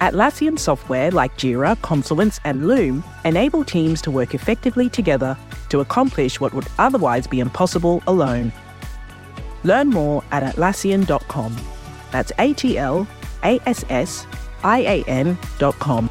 Atlassian software like Jira, Confluence, and Loom enable teams to work effectively together to accomplish what would otherwise be impossible alone. Learn more at Atlassian.com. That's A T L A S S I A N.com.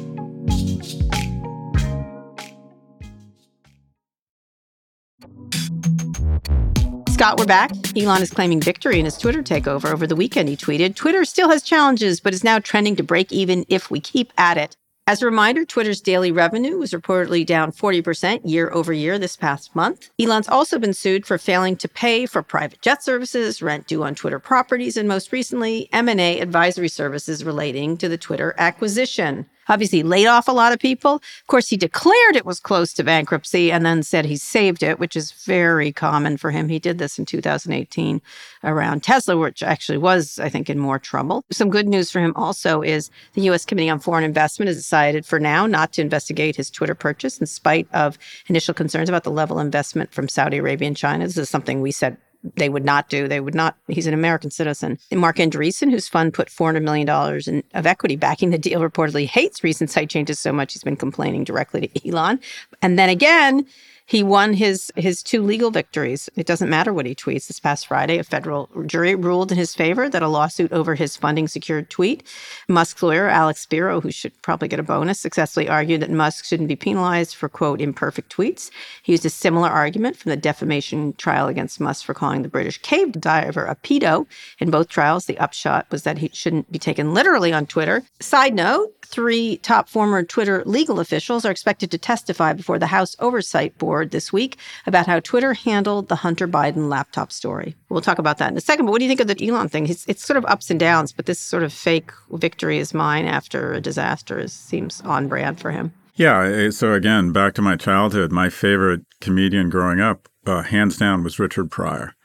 Scott, we're back. Elon is claiming victory in his Twitter takeover over the weekend. He tweeted Twitter still has challenges, but is now trending to break even if we keep at it. As a reminder, Twitter's daily revenue was reportedly down 40% year over year this past month. Elon's also been sued for failing to pay for private jet services, rent due on Twitter properties, and most recently, M&A advisory services relating to the Twitter acquisition obviously laid off a lot of people. Of course, he declared it was close to bankruptcy and then said he saved it, which is very common for him. He did this in 2018 around Tesla, which actually was, I think, in more trouble. Some good news for him also is the U.S. Committee on Foreign Investment has decided for now not to investigate his Twitter purchase in spite of initial concerns about the level of investment from Saudi Arabia and China. This is something we said they would not do. They would not. He's an American citizen. And Marc Andreessen, whose fund put $400 million in, of equity backing the deal, reportedly hates recent site changes so much he's been complaining directly to Elon. And then again, he won his his two legal victories. It doesn't matter what he tweets. This past Friday, a federal jury ruled in his favor that a lawsuit over his funding secured tweet. Musk's lawyer, Alex Spiro, who should probably get a bonus, successfully argued that Musk shouldn't be penalized for quote imperfect tweets. He used a similar argument from the defamation trial against Musk for calling the British cave diver a pedo. In both trials, the upshot was that he shouldn't be taken literally on Twitter. Side note, three top former Twitter legal officials are expected to testify before the House Oversight Board this week about how Twitter handled the Hunter Biden laptop story. We'll talk about that in a second. But what do you think of the Elon thing? It's, it's sort of ups and downs, but this sort of fake victory is mine after a disaster is, seems on brand for him.
Yeah. So again, back to my childhood, my favorite comedian growing up, uh, hands down, was Richard Pryor.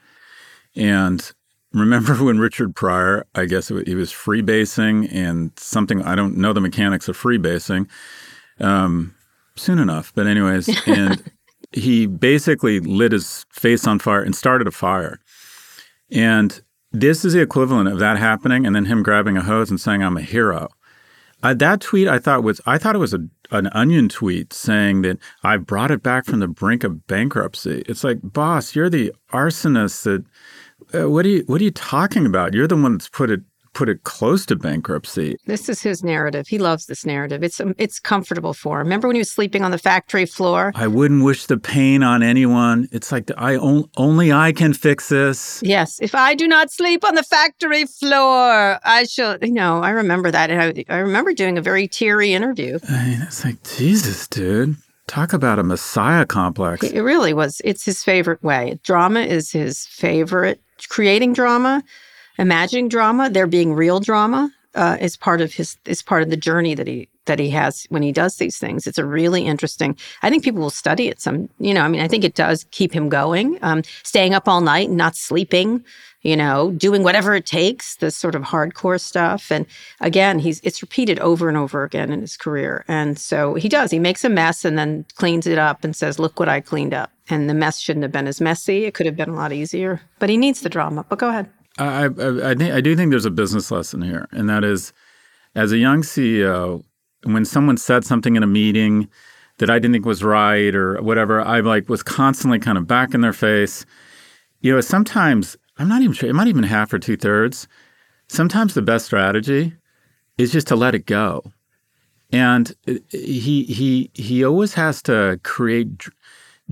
And remember when Richard Pryor, I guess he was freebasing and something, I don't know the mechanics of freebasing um, soon enough. But, anyways, and he basically lit his face on fire and started a fire. And this is the equivalent of that happening and then him grabbing a hose and saying, I'm a hero. Uh, that tweet I thought was I thought it was a, an onion tweet saying that I brought it back from the brink of bankruptcy. It's like, boss, you're the arsonist that uh, what are you What are you talking about? You're the one that's put it put it close to bankruptcy.
This is his narrative. He loves this narrative. It's um, it's comfortable for him. Remember when he was sleeping on the factory floor?
I wouldn't wish the pain on anyone. It's like the, I on, only I can fix this.
Yes, if I do not sleep on the factory floor, I shall. You know, I remember that, and I, I remember doing a very teary interview.
I mean, it's like Jesus, dude. Talk about a messiah complex.
It really was. It's his favorite way. Drama is his favorite creating drama, imagining drama, there being real drama uh, is part of his is part of the journey that he that he has when he does these things. It's a really interesting. I think people will study it. Some, you know, I mean, I think it does keep him going. Um, staying up all night and not sleeping. You know, doing whatever it takes. The sort of hardcore stuff. And again, he's it's repeated over and over again in his career. And so he does. He makes a mess and then cleans it up and says, "Look what I cleaned up." And the mess shouldn't have been as messy. It could have been a lot easier. But he needs the drama. But go ahead.
I, I, I, think, I do think there's a business lesson here, and that is, as a young CEO, when someone said something in a meeting that I didn't think was right or whatever, I like was constantly kind of back in their face. You know, sometimes I'm not even sure. It might even half or two thirds. Sometimes the best strategy is just to let it go, and uh, he he he always has to create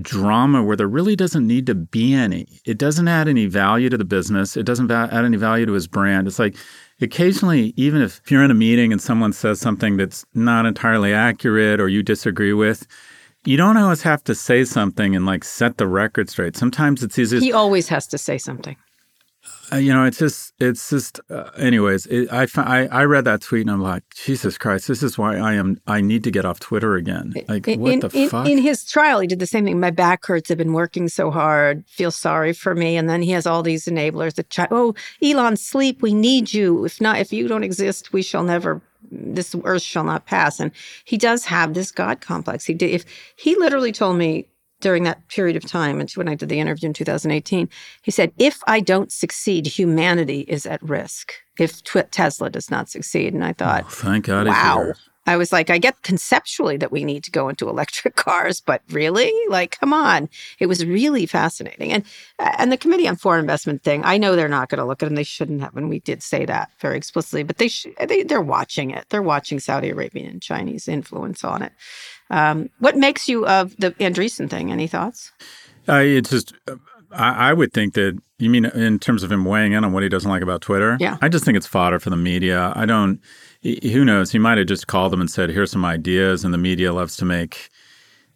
drama where there really doesn't need to be any. It doesn't add any value to the business. It doesn't add any value to his brand. It's like occasionally, even if you're in a meeting and someone says something that's not entirely accurate or you disagree with, you don't always have to say something and like set the record straight. Sometimes it's easier.
He always has to say something.
Uh, you know, it's just, it's just. Uh, anyways, it, I, I I read that tweet and I'm like, Jesus Christ, this is why I am. I need to get off Twitter again. Like,
in,
what the
in,
fuck?
In his trial, he did the same thing. My back hurts. I've been working so hard. Feel sorry for me. And then he has all these enablers. That try, oh, Elon, sleep. We need you. If not, if you don't exist, we shall never this earth shall not pass. And he does have this God complex. He did. If he literally told me during that period of time, and when I did the interview in 2018, he said, "If I don't succeed, humanity is at risk. If Tesla does not succeed." And I thought,
oh, "Thank God!"
Wow. I was like, I get conceptually that we need to go into electric cars, but really, like, come on! It was really fascinating, and uh, and the Committee on Foreign Investment thing. I know they're not going to look at, it, and they shouldn't have, and we did say that very explicitly. But they sh- they they're watching it. They're watching Saudi Arabian and Chinese influence on it. Um, what makes you of the Andreessen thing? Any thoughts?
Uh, it's just, I, I, would think that you mean in terms of him weighing in on what he doesn't like about Twitter.
Yeah,
I just think it's fodder for the media. I don't. Who knows? He might have just called them and said, "Here's some ideas," and the media loves to make.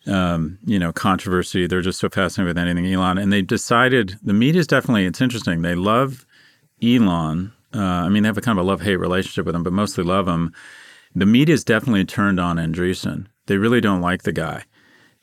Um, you know, controversy. They're just so fascinated with anything Elon, and they decided the media is definitely. It's interesting. They love Elon. Uh, I mean, they have a kind of a love hate relationship with him, but mostly love him. The media is definitely turned on Andreessen. They really don't like the guy.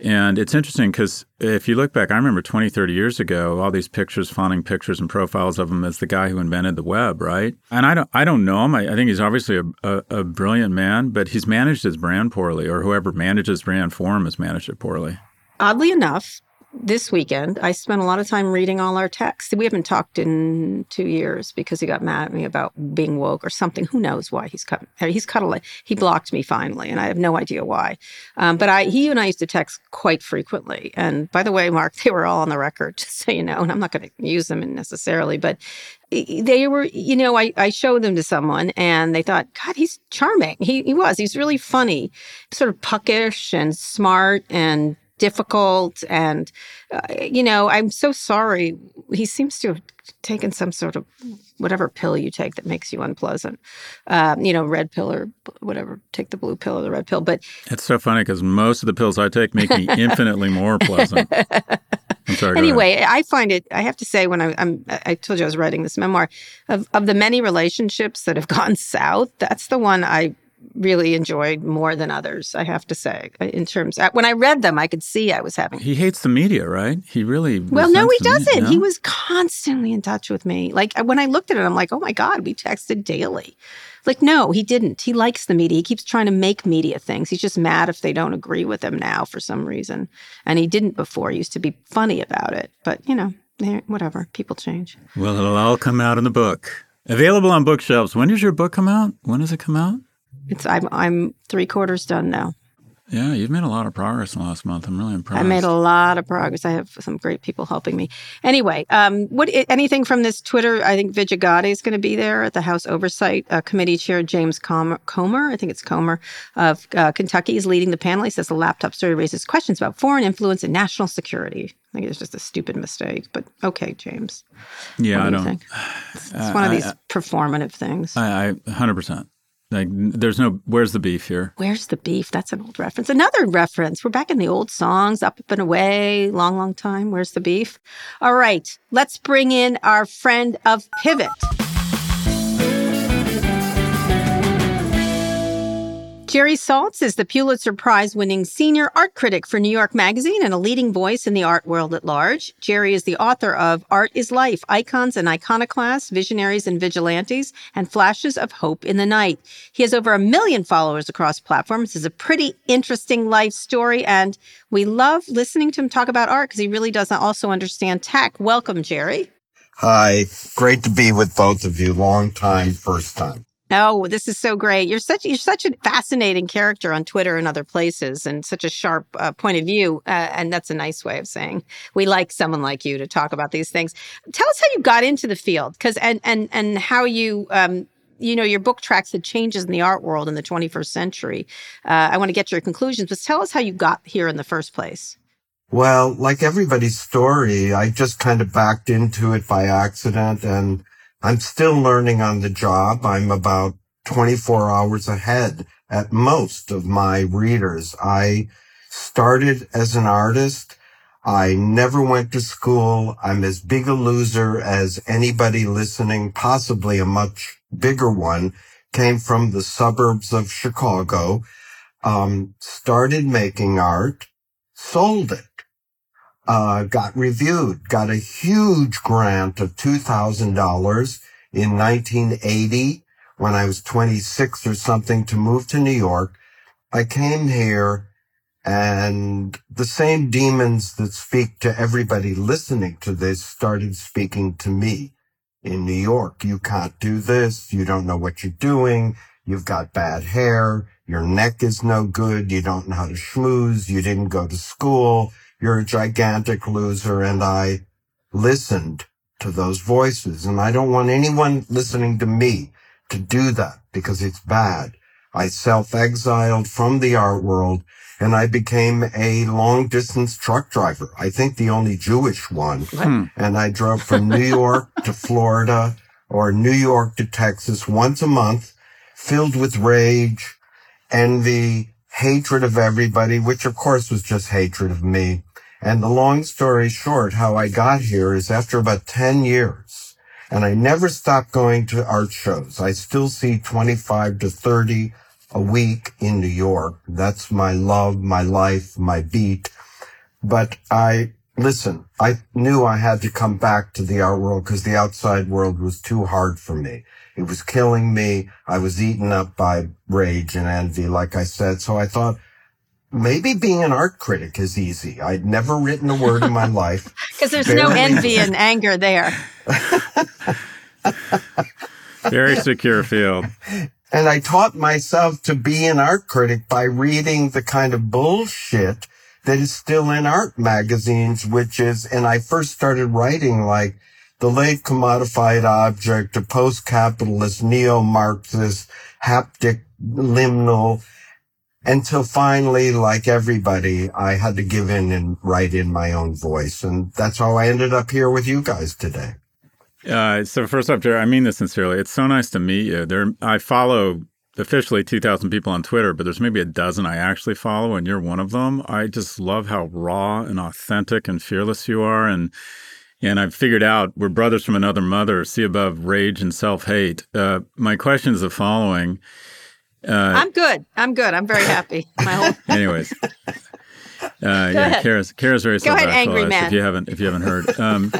And it's interesting because if you look back, I remember 20, 30 years ago, all these pictures, fawning pictures and profiles of him as the guy who invented the web, right? And I don't, I don't know him. I, I think he's obviously a, a, a, brilliant man, but he's managed his brand poorly, or whoever manages brand for him has managed it poorly.
Oddly enough, this weekend, I spent a lot of time reading all our texts. We haven't talked in two years because he got mad at me about being woke or something. Who knows why he's cut? He's cut a. He blocked me finally, and I have no idea why. Um, but I, he and I used to text quite frequently. And by the way, Mark, they were all on the record, just so you know. And I'm not going to use them necessarily, but they were, you know, I, I showed them to someone and they thought, God, he's charming. He, he was. He's really funny, sort of puckish and smart and difficult and uh, you know i'm so sorry he seems to have taken some sort of whatever pill you take that makes you unpleasant um, you know red pill or whatever take the blue pill or the red pill but
it's so funny because most of the pills i take make me infinitely more pleasant Sorry,
anyway, I find it. I have to say, when I, am I told you I was writing this memoir of of the many relationships that have gone south. That's the one I really enjoyed more than others, I have to say. Uh, in terms, uh, when I read them, I could see I was having.
He hates the media, right? He really.
Well, no, he doesn't. no? He was constantly in touch with me. Like uh, when I looked at it, I'm like, oh my god, we texted daily. Like, no, he didn't. He likes the media. He keeps trying to make media things. He's just mad if they don't agree with him now for some reason. And he didn't before. He used to be funny about it. But you know, eh, whatever. People change.
Well, it'll all come out in the book. Available on bookshelves. When does your book come out? When does it come out?
It's I'm I'm three quarters done now.
Yeah, you've made a lot of progress in the last month. I'm really impressed.
I made a lot of progress. I have some great people helping me. Anyway, um, what anything from this Twitter? I think Vijay Gadde is going to be there at the House Oversight uh, Committee Chair James Comer, Comer, I think it's Comer of uh, Kentucky, is leading the panel. He says the laptop story raises questions about foreign influence and national security. I think it's just a stupid mistake, but okay, James.
Yeah,
do
I don't.
Think? It's, it's one of these I, performative things.
I, I 100%. Like, there's no, where's the beef here?
Where's the beef? That's an old reference. Another reference. We're back in the old songs, up, up and away, long, long time. Where's the beef? All right, let's bring in our friend of Pivot. Jerry Saltz is the Pulitzer Prize winning senior art critic for New York Magazine and a leading voice in the art world at large. Jerry is the author of Art is Life Icons and Iconoclasts, Visionaries and Vigilantes, and Flashes of Hope in the Night. He has over a million followers across platforms. It's a pretty interesting life story, and we love listening to him talk about art because he really does also understand tech. Welcome, Jerry.
Hi, great to be with both of you. Long time, first time.
Oh, this is so great! You're such you're such a fascinating character on Twitter and other places, and such a sharp uh, point of view. Uh, and that's a nice way of saying we like someone like you to talk about these things. Tell us how you got into the field, because and and and how you. Um, you know, your book tracks the changes in the art world in the 21st century. Uh, I want to get your conclusions, but tell us how you got here in the first place.
Well, like everybody's story, I just kind of backed into it by accident and I'm still learning on the job. I'm about 24 hours ahead at most of my readers. I started as an artist. I never went to school. I'm as big a loser as anybody listening, possibly a much bigger one, came from the suburbs of Chicago, um, started making art, sold it uh, got reviewed, got a huge grant of $2,000 in 1980 when I was 26 or something to move to New York. I came here And the same demons that speak to everybody listening to this started speaking to me in New York. You can't do this. You don't know what you're doing. You've got bad hair. Your neck is no good. You don't know how to schmooze. You didn't go to school. You're a gigantic loser. And I listened to those voices. And I don't want anyone listening to me to do that because it's bad. I self-exiled from the art world and I became a long distance truck driver. I think the only Jewish one. Hmm. And I drove from New York to Florida or New York to Texas once a month, filled with rage, envy, hatred of everybody, which of course was just hatred of me. And the long story short, how I got here is after about 10 years, and I never stopped going to art shows. I still see 25 to 30 a week in New York. That's my love, my life, my beat. But I, listen, I knew I had to come back to the art world because the outside world was too hard for me. It was killing me. I was eaten up by rage and envy, like I said. So I thought, maybe being an art critic is easy. I'd never written a word in my life.
Because there's Barely. no envy and anger there.
Very secure field.
And I taught myself to be an art critic by reading the kind of bullshit that is still in art magazines, which is, and I first started writing like the late commodified object, a post-capitalist, neo-Marxist, haptic liminal, until finally, like everybody, I had to give in and write in my own voice. And that's how I ended up here with you guys today.
Uh, so first off, Jerry, I mean this sincerely. It's so nice to meet you. There, I follow officially 2,000 people on Twitter, but there's maybe a dozen I actually follow, and you're one of them. I just love how raw and authentic and fearless you are, and and I've figured out we're brothers from another mother. See above rage and self hate. Uh, my question is the following.
Uh, I'm good. I'm good. I'm very happy. My whole.
anyways. Uh, yeah, Kara's, Kara's very
Go ahead, angry man.
If you haven't, if you haven't heard, um,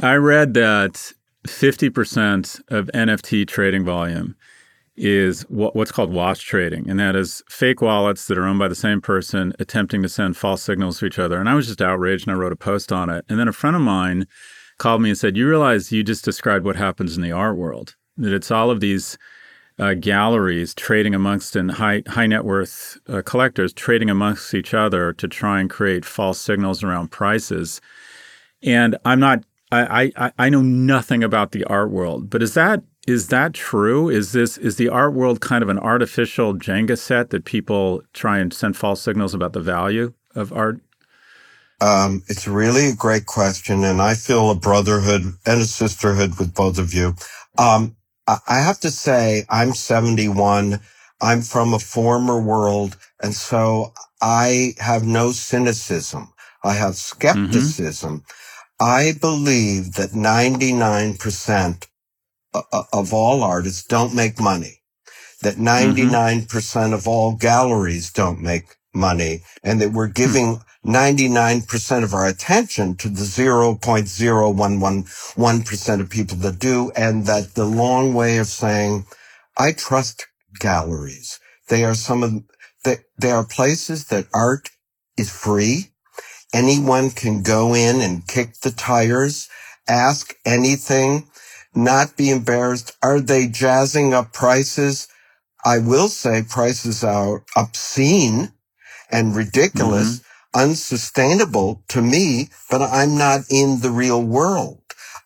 I read that 50% of NFT trading volume is what's called wash trading, and that is fake wallets that are owned by the same person attempting to send false signals to each other. And I was just outraged, and I wrote a post on it. And then a friend of mine called me and said, "You realize you just described what happens in the art world? That it's all of these." Uh, galleries trading amongst and high high net worth uh, collectors trading amongst each other to try and create false signals around prices. And I'm not I, I, I know nothing about the art world, but is that is that true? Is this is the art world kind of an artificial Jenga set that people try and send false signals about the value of art?
Um, it's really a great question, and I feel a brotherhood and a sisterhood with both of you. Um, I have to say, I'm 71. I'm from a former world, and so I have no cynicism. I have mm-hmm. skepticism. Mm-hmm. I believe that 99% of all artists don't make money, that 99% of all galleries don't make money, and that we're giving 99% of our attention to the 0.0111% of people that do, and that the long way of saying, I trust galleries. They are some of, they, they are places that art is free anyone can go in and kick the tires, ask anything, not be embarrassed. Are they jazzing up prices? I will say prices are obscene and ridiculous, mm-hmm. Unsustainable to me, but I'm not in the real world.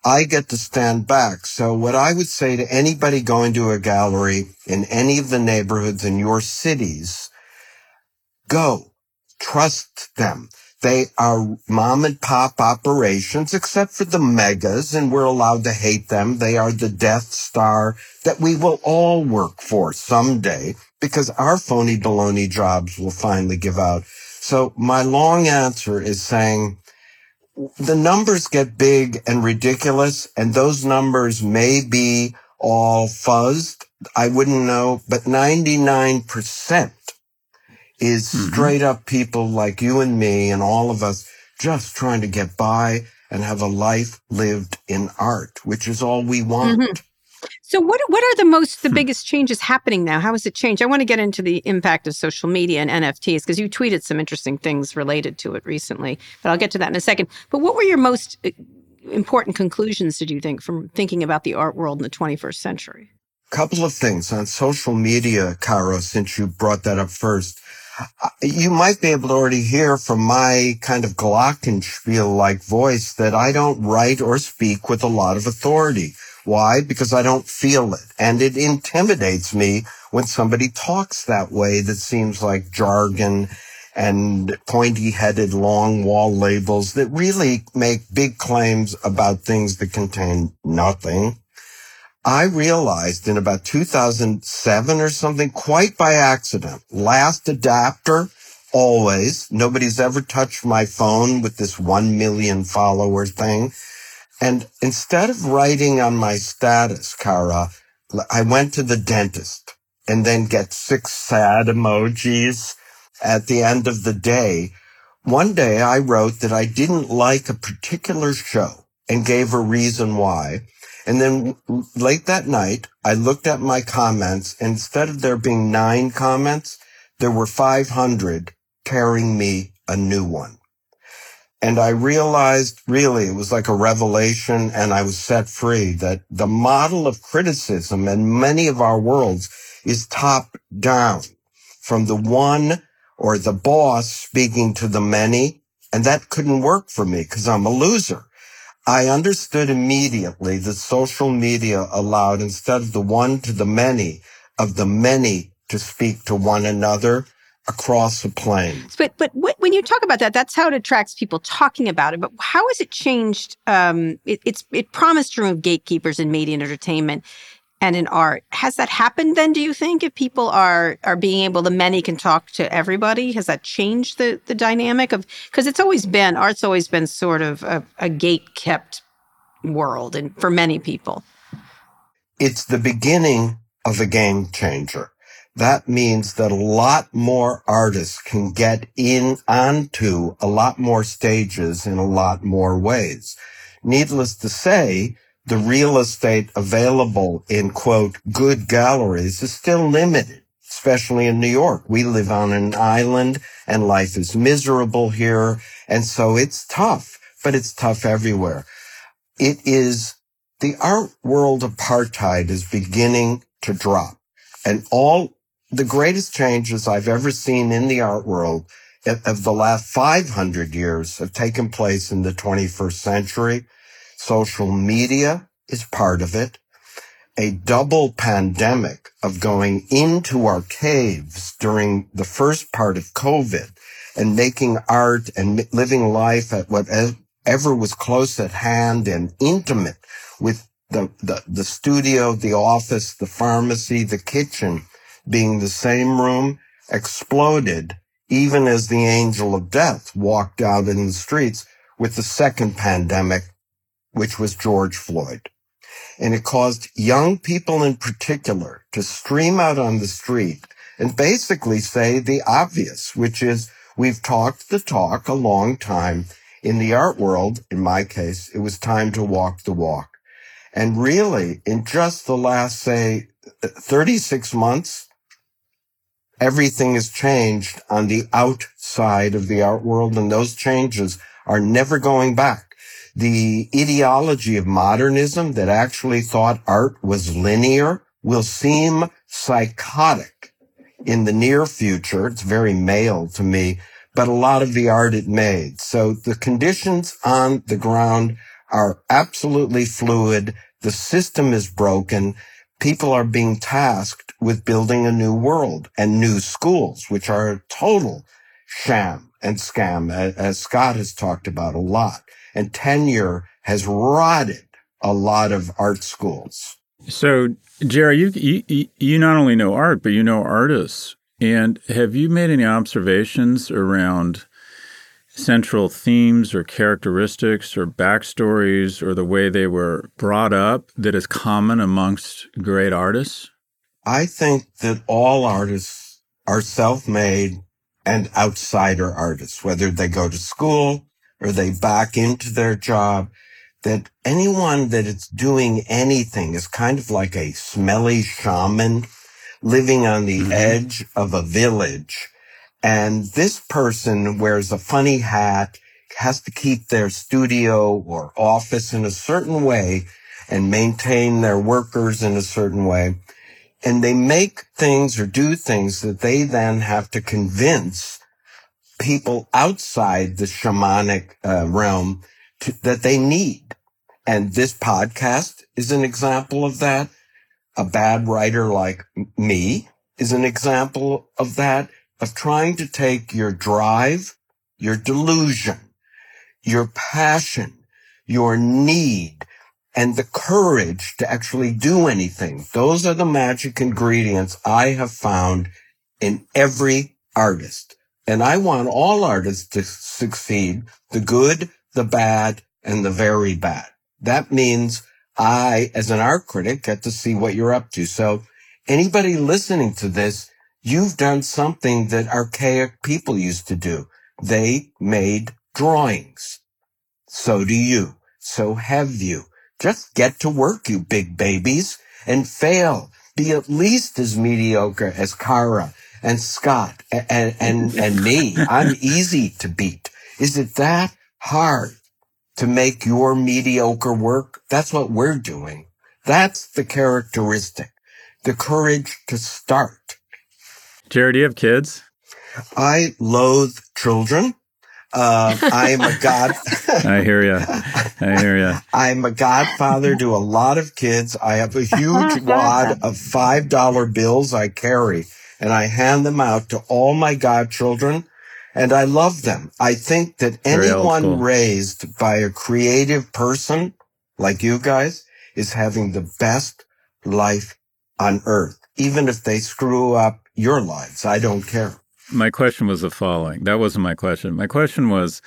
I get to stand back. So what I would say to anybody going to a gallery in any of the neighborhoods in your cities, go, trust them. They are mom and pop operations, except for the megas, and we're allowed to hate them. They are the Death Star that we will all work for someday because our phony baloney jobs will finally give out. So my long answer is saying the numbers get big and ridiculous, and those numbers may be all fuzzed. I wouldn't know, but 99% is mm-hmm. straight up people like you and me and all of us just trying to get by and have a life lived in art, which is all we want. Mm-hmm.
So what what are the most the biggest changes happening now? How has it changed? I want to get into the impact of social media and NFTs because you tweeted some interesting things related to it recently, but I'll get to that in a second. But what were your most uh, important conclusions did you think from thinking about the art world in the 21st century?
Couple of things on social media, Kara, since you brought that up first. Uh, you might be able to already hear from my kind of glockenspiel like voice that I don't write or speak with a lot of authority. Why? Because I don't feel it. And it intimidates me when somebody talks that way that seems like jargon and pointy headed long wall labels that really make big claims about things that contain nothing. I realized in about 2007 or something, quite by accident, last adapter, always. Nobody's ever touched my phone with this 1 million follower thing. And instead of writing on my status, Kara, I went to the dentist and then get six sad emojis at the end of the day. One day I wrote that I didn't like a particular show and gave a reason why. And then late that night, I looked at my comments. Instead of there being nine comments, there were 500 tearing me a new one. And I realized really it was like a revelation and I was set free that the model of criticism in many of our worlds is top down from the one or the boss speaking to the many. And that couldn't work for me because I'm a loser. I understood immediately that social media allowed instead of the one to the many of the many to speak to one another across the plane.
But but when you talk about that, that's how it attracts people talking about it. But how has it changed? Um, it, it's it promised to remove gatekeepers in media and entertainment and in art. Has that happened then? Do you think if people are are being able, the many can talk to everybody? Has that changed the the dynamic of because it's always been art's always been sort of a, a gate kept world, and for many people,
it's the beginning of a game changer that means that a lot more artists can get in onto a lot more stages in a lot more ways. Needless to say, the real estate available in quote good galleries is still limited, especially in New York. We live on an island and life is miserable here. And so it's tough, but it's tough everywhere. It is the art world apartheid is beginning to drop and all the greatest changes I've ever seen in the art world of the last 500 years have taken place in the 21st century. Social media is part of it. A double pandemic of going into our caves during the first part of COVID and making art and living life at whatever was close at hand and intimate with the, the, the studio, the office, the pharmacy, the kitchen being the same room, exploded even as the angel of death walked out in the streets with the second pandemic, which was George Floyd. And it caused young people in particular to stream out on the street and basically say the obvious, which is we've talked the talk a long time. In the art world, in my case, it was time to walk the walk. And really, in just the last, say, 36 months, everything has changed on the outside of the art world and those changes are never going back. The ideology of modernism that actually thought art was linear will seem psychotic in the near future. It's very male to me, but a lot of the art it made. So the conditions on the ground are absolutely fluid. The system is broken people are being tasked with building a new world and new schools, which are a total sham and scam, as Scott has talked about a lot. And tenure has rotted a lot of art schools.
So, Jerry, you, you you not only know art, but you know artists. And have you made any observations around central themes or characteristics or backstories or the way they were brought up that is common amongst great artists?
I think that all artists are self made and outsider artists, whether they go to school or they back into their job. that anyone that is doing anything is kind of like a smelly shaman living on the mm-hmm. edge of a village. And this person wears a funny hat, has to keep their studio or office in a certain way and maintain their workers in a certain way. And they make things or do things that they then have to convince people outside the shamanic uh, realm to, that they need. And this podcast is an example of that. A bad writer like me is an example of that, of trying to take your drive, your delusion, your passion, your need, and the courage to actually do anything. Those are the magic ingredients I have found in every artist. And I want all artists to succeed, the good, the bad, and the very bad. That means I, as an art critic, get to see what you're up to. So anybody listening to this, you've done something that archaic people used to do. They made drawings. So do you. So have you. Just get to work, you big babies, and fail. Be at least as mediocre as Kara and Scott and, and, and me. I'm easy to beat. Is it that hard to make your mediocre work? That's what we're doing. That's the characteristic, the courage to start.
Jared, do you have kids?
I loathe children. Uh, I am a god.
I hear you. I hear you.
I'm a godfather to a lot of kids. I have a huge wad of $5 bills I carry and I hand them out to all my godchildren and I love them. I think that anyone raised by a creative person like you guys is having the best life on earth, even if they screw up your lives. I don't care.
My question was the following. That wasn't my question. My question was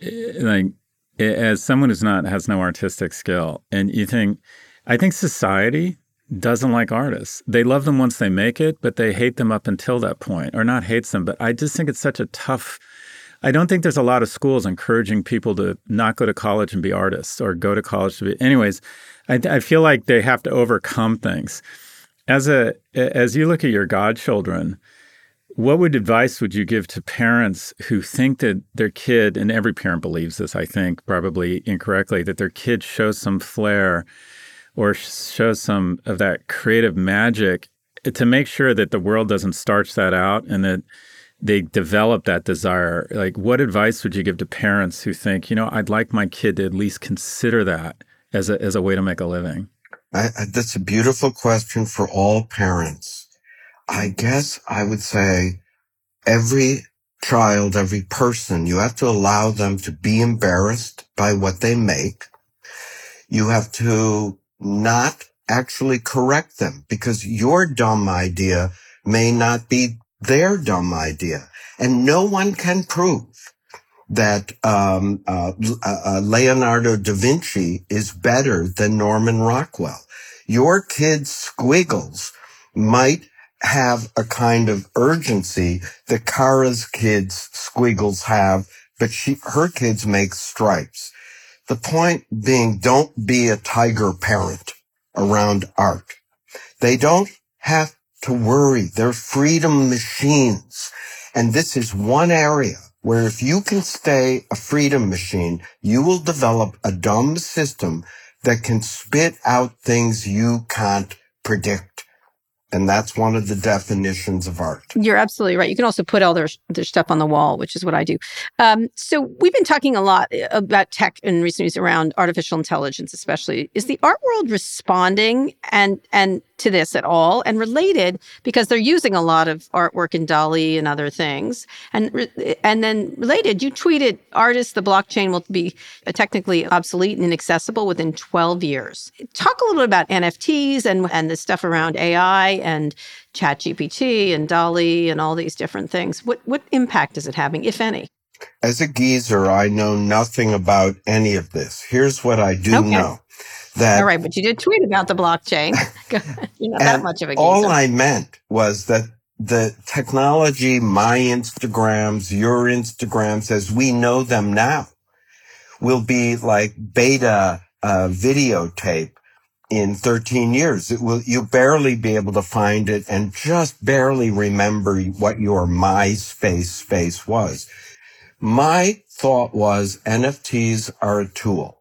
eh, like as someone who's not has no artistic skill and you think I think society doesn't like artists. They love them once they make it, but they hate them up until that point, or not hates them. But I just think it's such a tough. I don't think there's a lot of schools encouraging people to not go to college and be artists or go to college to be. Anyways, I, I feel like they have to overcome things. As a as you look at your godchildren, what would advice would you give to parents who think that their kid, and every parent believes this, I think, probably incorrectly, that their kid shows some flair or shows some of that creative magic to make sure that the world doesn't starch that out and that they develop that desire. Like, what advice would you give to parents who think, you know, I'd like my kid to at least consider that as a, as a way to make a living?
I, I, that's a beautiful question for all parents. I mm-hmm. guess I would say every child, every person, you have to allow them to be embarrassed by what they make. You have to not actually correct them because your dumb idea may not be their dumb idea. And no one can prove that um, uh, uh, uh, Leonardo da Vinci is better than Norman Rockwell. Your kid's squiggles might have a kind of urgency that Kara's kids' squiggles have, but she, her kids make stripes. The point being, don't be a tiger parent around art. They don't have to worry. They're freedom machines. And this is one area where if you can stay a freedom machine, you will develop a dumb system that can spit out things you can't predict. And that's one of the definitions of art.
You're absolutely right. You can also put all their, their stuff on the wall, which is what I do. Um, so we've been talking a lot uh, about tech in recent news around artificial intelligence, especially. Is the art world responding and and to this at all? And related, because they're using a lot of artwork in DALL-E and other things. And and then related, you tweeted, artists, the blockchain will be technically obsolete and inaccessible within 12 years. Talk a little bit about NFTs and and the stuff around AI and ChatGPT and DALL-E and all these different things. What what impact is it having, if any?
As a geezer, I know nothing about any of this. Here's what I do okay. know. That
all right, but you did tweet about the blockchain. You're not that much of a geezer.
All I meant was that the technology, my Instagrams, your Instagrams, as we know them now, will be like beta uh, videotape in 13 years. It will, you barely be able to find it and just barely remember what your MySpace space was. My thought was NFTs are a tool.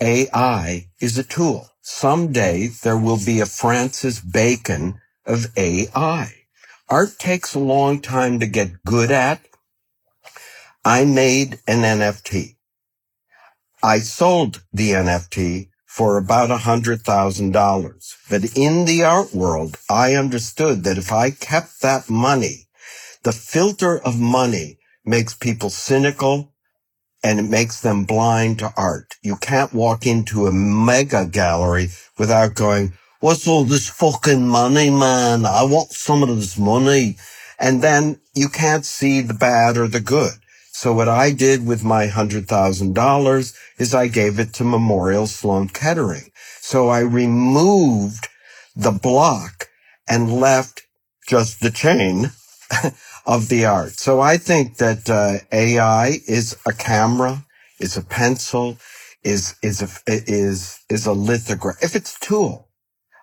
AI is a tool. Someday there will be a Francis Bacon of AI. Art takes a long time to get good at. I made an NFT. I sold the NFT for about a hundred thousand dollars. But in the art world, I understood that if I kept that money, the filter of money makes people cynical and it makes them blind to art. You can't walk into a mega gallery without going, what's all this fucking money, man? I want some of this money. And then you can't see the bad or the good. So what I did with my $100,000 is I gave it to Memorial Sloan Kettering. So I removed the block and left just the chain of the art. So I think that uh, AI is a camera, is a pencil, is is a is is a lithograph. If it's a tool,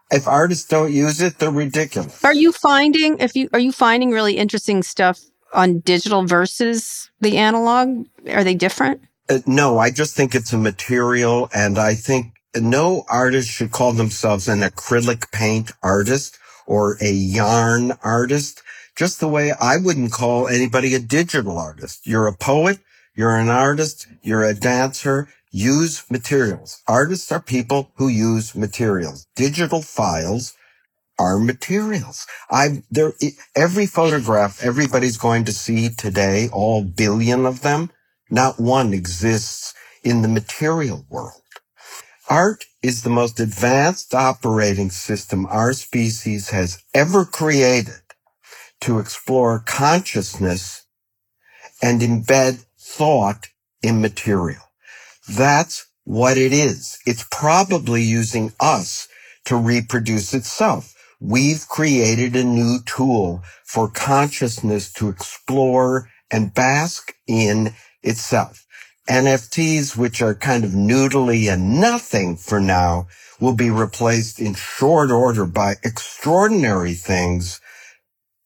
if artists don't use it, they're ridiculous.
Are you finding if you are you finding really interesting stuff on digital versus the analog? Are they different?
Uh, no, I just think it's a material and I think no artist should call themselves an acrylic paint artist or a yarn artist. Just the way I wouldn't call anybody a digital artist. You're a poet. You're an artist. You're a dancer. Use materials. Artists are people who use materials. Digital files are materials. I there every photograph everybody's going to see today, all billion of them, not one exists in the material world. Art is the most advanced operating system our species has ever created to explore consciousness and embed thought in material. That's what it is. It's probably using us to reproduce itself we've created a new tool for consciousness to explore and bask in itself. NFTs, which are kind of noodly and nothing for now, will be replaced in short order by extraordinary things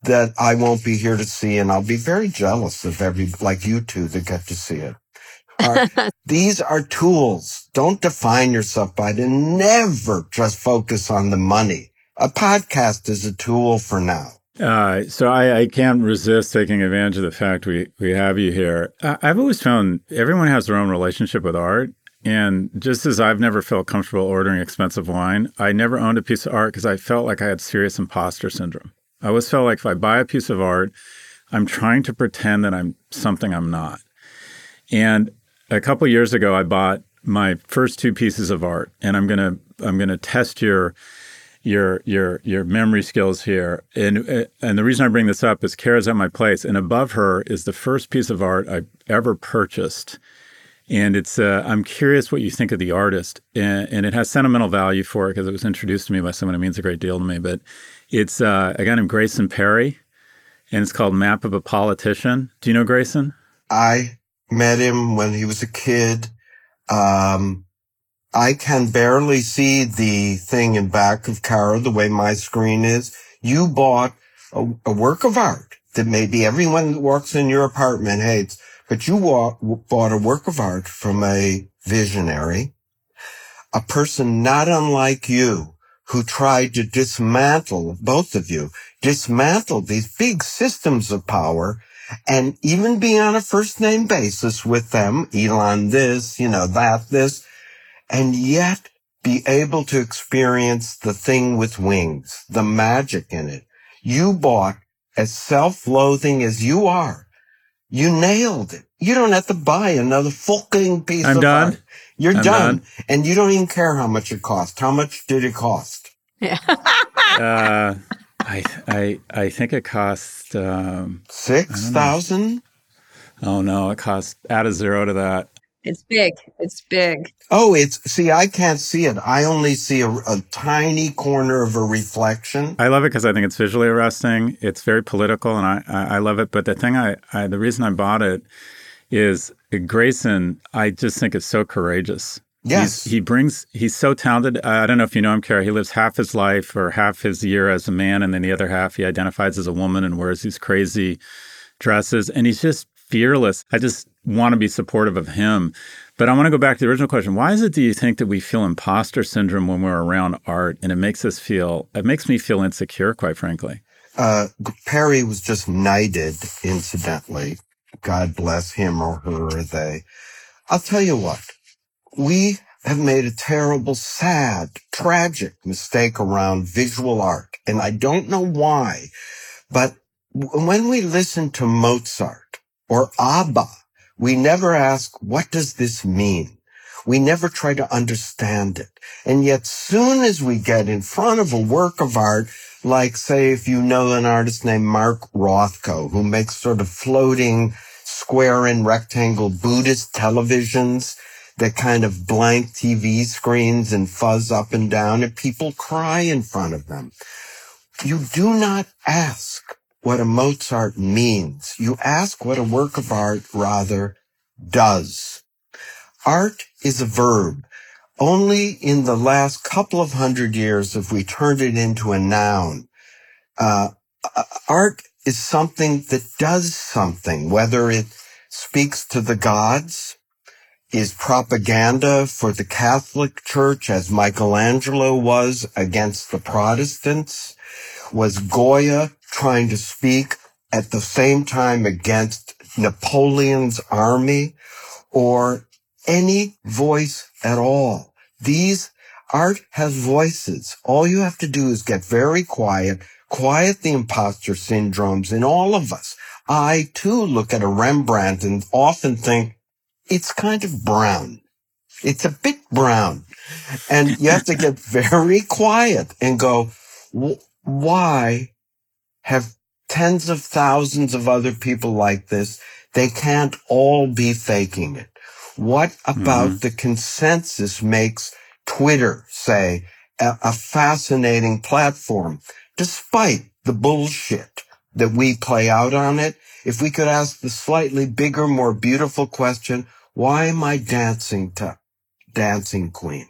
that I won't be here to see. And I'll be very jealous of every, like you two that get to see it. Are, these are tools. Don't define yourself by them. Never just focus on the money a podcast is a tool for now.
Uh, so I, I, can't resist taking advantage of the fact we, we have you here. I, I've always found everyone has their own relationship with art. And just as I've never felt comfortable ordering expensive wine, I never owned a piece of art because I felt like I had serious imposter syndrome. I always felt like if I buy a piece of art, I'm trying to pretend that I'm something I'm not. And a couple years ago, I bought my first two pieces of art, and I'm gonna I'm gonna test your your your your memory skills here. And and the reason I bring this up is Kara's at my place, and above her is the first piece of art I ever purchased. And it's uh, I'm curious what you think of the artist, and, and it has sentimental value for it because it was introduced to me by someone who means a great deal to me. But it's uh, a guy named Grayson Perry, and it's called Map of a Politician. Do you know Grayson?
I met him when he was a kid. Um, I can barely see the thing in back of Kara the way my screen is. You bought a, a work of art that maybe everyone that works in your apartment hates, but you bought a work of art from a visionary, a person not unlike you who tried to dismantle, both of you, dismantle these big systems of power and even be on a first name basis with them, Elon this, you know, that, this, and yet be able to experience the thing with wings, the magic in it. You bought as self-loathing as you are. You nailed it. You don't have to buy another fucking piece
I'm
of
done.
art. You're done,
done.
And you don't even care how much it cost. How much did it cost?
Yeah.
uh, I I I think it cost um,
six thousand.
Oh no, it cost add a zero to that.
It's big. It's big.
Oh, it's see, I can't see it. I only see a, a tiny corner of a reflection.
I love it because I think it's visually arresting. It's very political, and I, I, I love it. But the thing I, I the reason I bought it is Grayson. I just think it's so courageous.
Yes.
He's, he brings, he's so talented. I don't know if you know him, Kara. He lives half his life or half his year as a man, and then the other half he identifies as a woman and wears these crazy dresses. And he's just fearless. I just want to be supportive of him. But I want to go back to the original question. Why is it do you think that we feel imposter syndrome when we're around art and it makes us feel, it makes me feel insecure, quite frankly?
Uh, Perry was just knighted, incidentally. God bless him or her or they. I'll tell you what we have made a terrible, sad, tragic mistake around visual art. And I don't know why, but when we listen to Mozart or ABBA, we never ask, what does this mean? We never try to understand it. And yet soon as we get in front of a work of art, like say, if you know an artist named Mark Rothko, who makes sort of floating square and rectangle Buddhist televisions, that kind of blank TV screens and fuzz up and down and people cry in front of them. You do not ask what a Mozart means. You ask what a work of art rather does. Art is a verb. Only in the last couple of hundred years have we turned it into a noun. Uh, art is something that does something, whether it speaks to the gods, is propaganda for the Catholic Church as Michelangelo was against the Protestants? Was Goya trying to speak at the same time against Napoleon's army or any voice at all? These art has voices. All you have to do is get very quiet, quiet the imposter syndromes in all of us. I too look at a Rembrandt and often think, it's kind of brown. It's a bit brown. And you have to get very quiet and go, why have tens of thousands of other people like this? They can't all be faking it. What about mm-hmm. the consensus makes Twitter, say, a, a fascinating platform, despite the bullshit that we play out on it? If we could ask the slightly bigger, more beautiful question, why am I dancing to Dancing Queen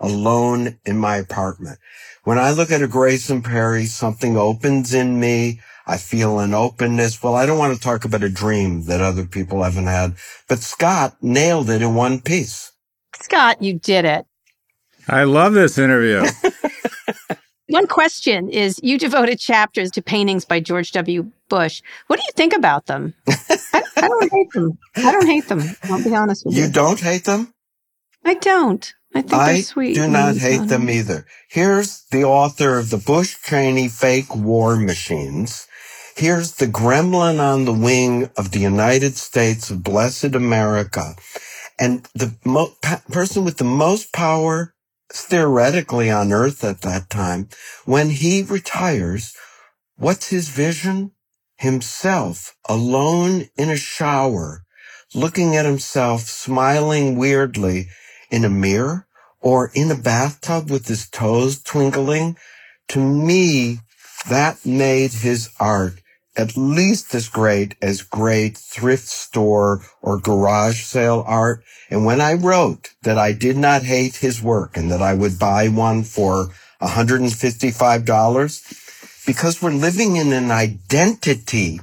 alone in my apartment? When I look at a Grayson Perry, something opens in me. I feel an openness. Well, I don't want to talk about a dream that other people haven't had, but Scott nailed it in one piece.
Scott, you did it.
I love this interview.
One question is you devoted chapters to paintings by George W. Bush. What do you think about them? I, I, don't hate them. I don't hate them. I'll be honest with you.
You don't hate them?
I don't. I think I they're sweet.
I do not hate them either. Here's the author of the Bush Cheney fake war machines. Here's the gremlin on the wing of the United States of blessed America. And the mo- pa- person with the most power theoretically on earth at that time. When he retires, what's his vision? Himself alone in a shower, looking at himself, smiling weirdly in a mirror or in a bathtub with his toes twinkling. To me, that made his art at least as great as great thrift store or garage sale art. And when I wrote that I did not hate his work and that I would buy one for $155, because we're living in an identity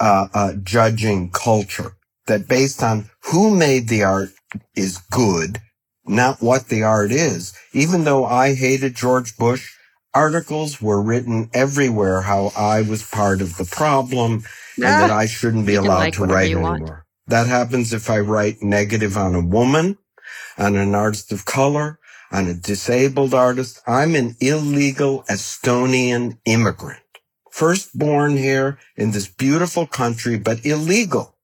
uh, uh, judging culture that based on who made the art is good, not what the art is. Even though I hated George Bush, articles were written everywhere how I was part of the problem and that I shouldn't be allowed like to write anymore. Want. That happens if I write negative on a woman, on an artist of color, on a disabled artist. I'm an illegal Estonian immigrant. First born here in this beautiful country, but illegal.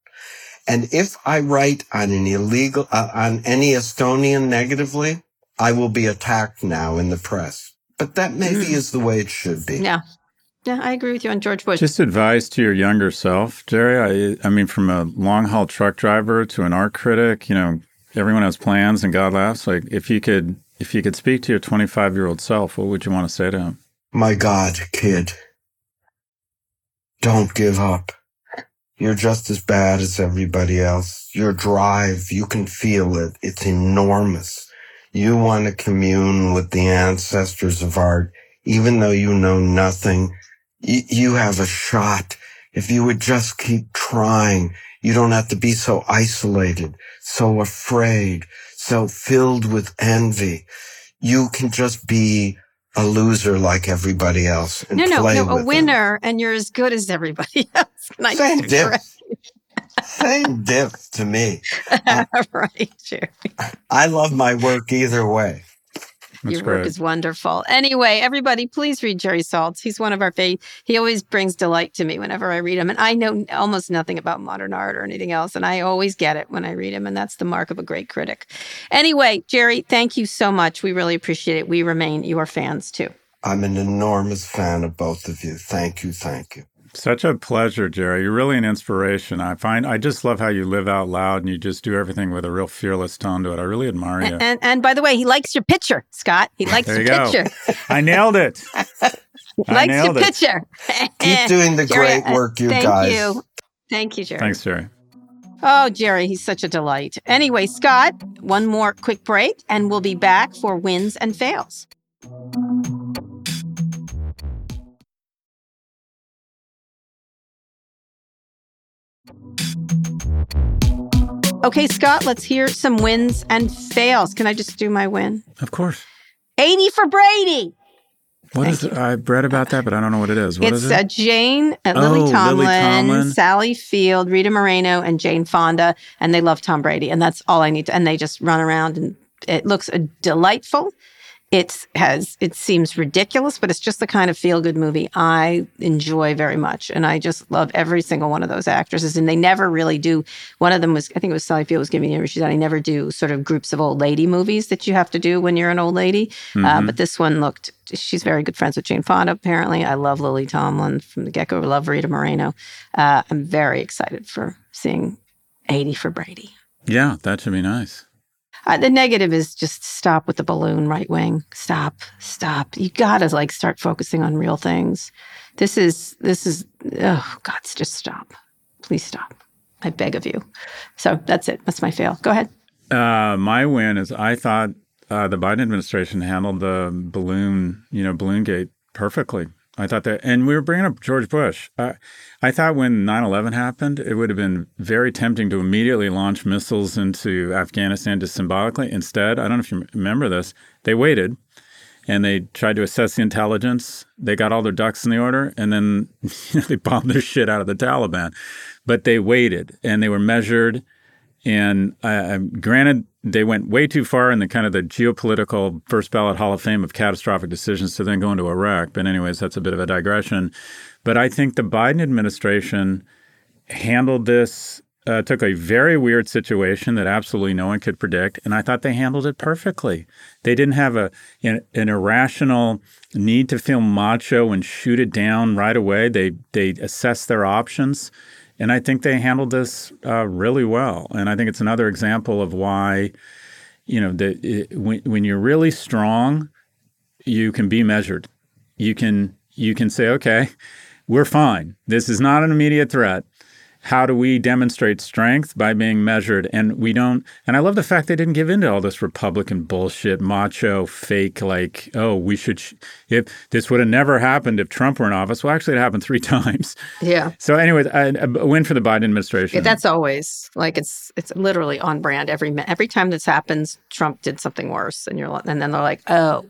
And if I write on an illegal, uh, on any Estonian negatively, I will be attacked now in the press. But that maybe mm. is the way it should be.
Yeah. Yeah, I agree with you on George Bush.
Just advice to your younger self, Jerry. I, I mean, from a long haul truck driver to an art critic, you know, everyone has plans and God laughs. Like, if you could, if you could speak to your 25 year old self, what would you want to say to him?
My God, kid, don't give up. You're just as bad as everybody else. Your drive, you can feel it. It's enormous. You want to commune with the ancestors of art, even though you know nothing. Y- you have a shot. If you would just keep trying, you don't have to be so isolated, so afraid, so filled with envy. You can just be a loser like everybody else and
no, no,
play
no, a
them.
winner, and you're as good as everybody else.
Same
just
diff.
correct
Same diff to me.
right, Jerry.
I love my work either way.
That's
Your
great.
work is wonderful. Anyway, everybody, please read Jerry Saltz. He's one of our favorite. He always brings delight to me whenever I read him. And I know almost nothing about modern art or anything else. And I always get it when I read him. And that's the mark of a great critic. Anyway, Jerry, thank you so much. We really appreciate it. We remain your fans too.
I'm an enormous fan of both of you. Thank you. Thank you.
Such a pleasure, Jerry. You're really an inspiration. I find I just love how you live out loud and you just do everything with a real fearless tone to it. I really admire you.
And and by the way, he likes your picture, Scott. He likes
There
your
you go.
picture.
I nailed it.
He
I
likes your
nailed it.
picture.
Keep doing the
Jerry,
great
uh,
work, you
thank
guys.
Thank you. Thank you, Jerry.
Thanks, Jerry.
Oh, Jerry, he's such a delight. Anyway, Scott, one more quick break, and we'll be back for wins and fails. Okay, Scott, let's hear some wins and fails. Can I just do my win?
Of course.
80 for Brady.
What
Thank
is it? I've read about that, but I don't know what it is. What
it's
is
uh,
it?
Jane, uh,
Oh,
Lily,
Lily
Tomlin,
Tomlin.
Sally Field, Rita Moreno, and Jane Fonda, and they love Tom Brady, and that's all I need to. And they just run around, and it looks uh, delightful. It has it seems ridiculous, but it's just the kind of feel good movie I enjoy very much, and I just love every single one of those actresses. And they never really do. One of them was I think it was Sally Field was giving me she said I never do sort of groups of old lady movies that you have to do when you're an old lady. Uh,
Mhm.
but this one looked. She's very good friends with Jane Fonda. Apparently, I love Lily Tomlin from the get go. Love Rita Moreno. Uh, I'm very excited for seeing 80 for Brady.
yeah, that should be nice.
Uh, the negative is just stop with the balloon right wing. Stop, stop. You gotta like start focusing on real things. This is this is oh God, just stop. Please stop. I beg of you. So that's it. That's my fail. Go ahead.
Uh, my win is I thought uh, the Biden administration handled the balloon, you know, balloon gate perfectly. I thought that, and we were bringing up George Bush. I, I thought when 9 11 happened, it would have been very tempting to immediately launch missiles into Afghanistan just symbolically. Instead, I don't know if you remember this, they waited and they tried to assess the intelligence. They got all their ducks in the order, and then you know, they bombed their shit out of the Taliban. But they waited and they were measured. And uh, granted, they went way too far in the kind of the geopolitical first ballot Hall of Fame of catastrophic decisions to then go into Iraq. But anyways, that's a bit of a digression. But I think the Biden administration handled this. Uh, took a very weird situation that absolutely no one could predict, and I thought they handled it perfectly. They didn't have a an, an irrational need to feel macho and shoot it down right away. They they assessed their options, and I think they handled this uh, really well. And I think it's another example of why, you know, the, it, when when you're really strong, you can be measured. You can you can say, okay, we're fine. This is not an immediate threat. How do we demonstrate strength by being measured? And we don't. And I love the fact they didn't give in to all this Republican bullshit, macho, fake. Like, oh, we should. Sh- if this would have never happened if Trump were in office. Well, actually, it happened three times.
Yeah.
So, anyways, a, a win for the Biden administration.
That's always like it's it's literally on brand. Every every time this happens, Trump did something worse, and you're and then they're like, oh,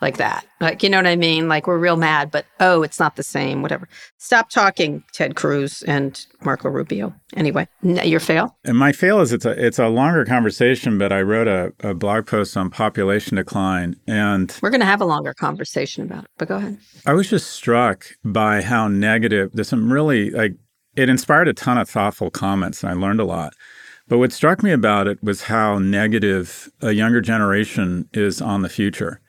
like that, like you know what I mean? Like we're real mad, but oh, it's not the same. Whatever. Stop talking, Ted Cruz and Marco Rubio. Anyway, your fail.
And my fail is it's a it's a longer conversation, but I wrote a, a blog post on population decline, and
We're going to have a longer conversation about it, but go ahead.
I was just struck by how negative. There's some really like it inspired a ton of thoughtful comments, and I learned a lot. But what struck me about it was how negative a younger generation is on the future.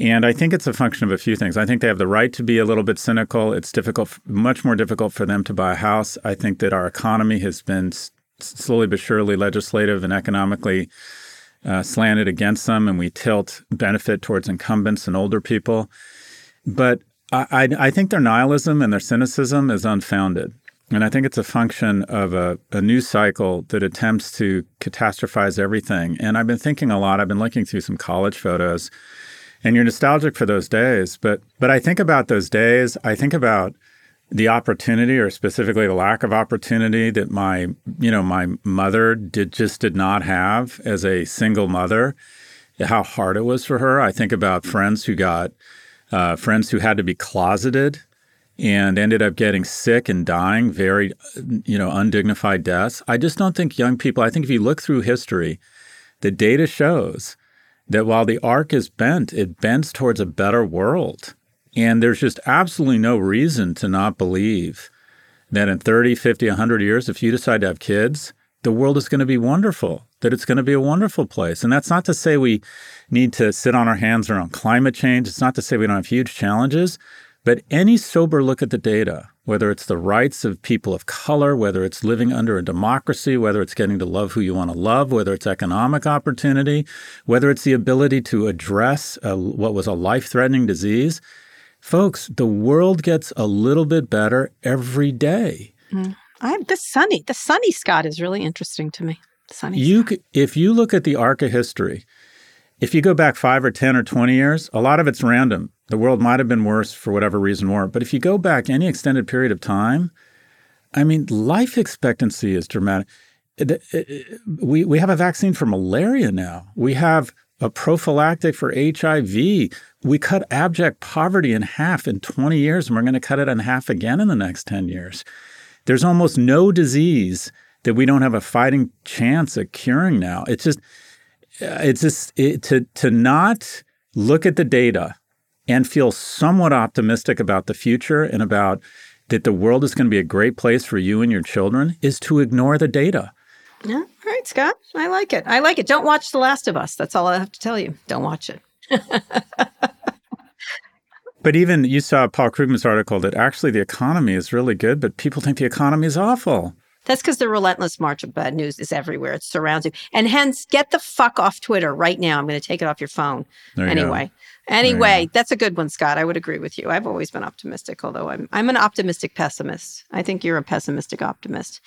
And I think it's a function of a few things. I think they have the right to be a little bit cynical. It's difficult, much more difficult for them to buy a house. I think that our economy has been slowly but surely legislative and economically uh, slanted against them, and we tilt benefit towards incumbents and older people. But I, I, I think their nihilism and their cynicism is unfounded. And I think it's a function of a, a cycle that attempts to catastrophize everything. And I've been thinking a lot, I've been looking through some college photos, and you're nostalgic for those days. But but I think about those days, I think about the opportunity or specifically the lack of opportunity that my you know my mother did just did not have as a single mother. How hard it was for her. I think about friends who got uh, friends who had to be closeted and ended up getting sick and dying very you know undignified deaths. I just don't think young people i think if you look through history the data shows that while the arc is bent it bends towards a better world. And there's just absolutely no reason to not believe that in 30 50 100 years if you decide to have kids the world is going to be wonderful that it's going to be a wonderful place. And that's not to say we need to sit on our hands around climate change. It's not to say we don't have huge challenges. But any sober look at the data, whether it's the rights of people of color, whether it's living under a democracy, whether it's getting to love who you want to love, whether it's economic opportunity, whether it's the ability to address a, what was a life threatening disease, folks, the world gets a little bit better every day.
Mm. I the sunny, the sunny Scott is really interesting to me. Sunny.
You, if you look at the arc of history, if you go back five or 10 or 20 years, a lot of it's random. The world might have been worse for whatever reason more. But if you go back any extended period of time, I mean, life expectancy is dramatic. We, we have a vaccine for malaria now. We have a prophylactic for HIV. We cut abject poverty in half in 20 years, and we're going to cut it in half again in the next 10 years. There's almost no disease that we don't have a fighting chance at curing now. It's just, uh, it's just to to not look at the data and feel somewhat optimistic about the future and about that the world is going to be a great place for you and your children is to ignore the data.
Yeah, all right, Scott. I like it. I like it. Don't watch The Last of Us. That's all I have to tell you. Don't watch it.
but even you saw Paul Krugman's article that actually the economy is really good, but people think the economy is awful.
That's because the relentless march of bad news is everywhere. It surrounds you. And hence, get the fuck off Twitter right now. I'm going to take it off your phone.
There you
anyway. Anyway, that's a good one, Scott. I would agree with you. I've always been optimistic, although I'm I'm an optimistic pessimist. I think you're a pessimistic optimist.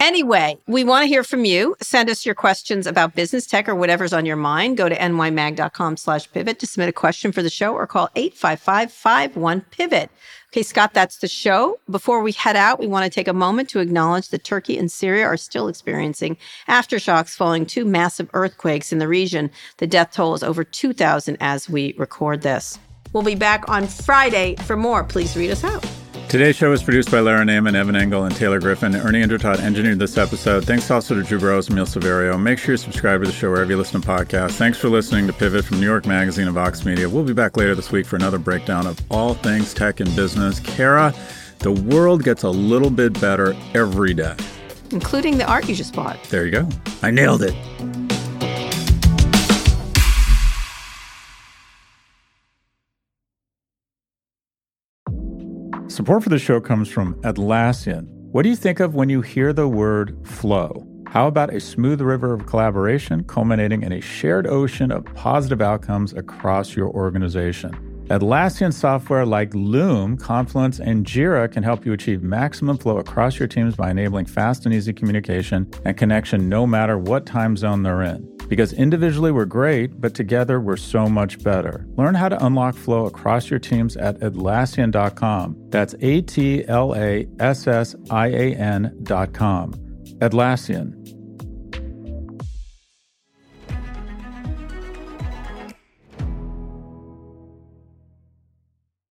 Anyway, we want to hear from you. Send us your questions about business tech or whatever's on your mind. Go to nymag.com slash pivot to submit a question for the show or call 855-51-PIVOT. Okay, Scott, that's the show. Before we head out, we want to take a moment to acknowledge that Turkey and Syria are still experiencing aftershocks following two massive earthquakes in the region. The death toll is over 2,000 as we record this. We'll be back on Friday for more. Please read us out.
Today's show was produced by Lara Naaman, Evan Engel, and Taylor Griffin. Ernie Indradat engineered this episode. Thanks also to Drew Burrows and Emil Severio. Make sure you subscribe to the show wherever you listen to podcasts. Thanks for listening to Pivot from New York Magazine and Vox Media. We'll be back later this week for another breakdown of all things tech and business. Kara, the world gets a little bit better every day.
Including the art you just bought.
There you go. I nailed it. Support for the show comes from Atlassian. What do you think of when you hear the word flow? How about a smooth river of collaboration culminating in a shared ocean of positive outcomes across your organization? Atlassian software like Loom, Confluence, and Jira can help you achieve maximum flow across your teams by enabling fast and easy communication and connection no matter what time zone they're in. Because individually we're great, but together we're so much better. Learn how to unlock flow across your teams at Atlassian.com. That's A T L A S S I A N.com. Atlassian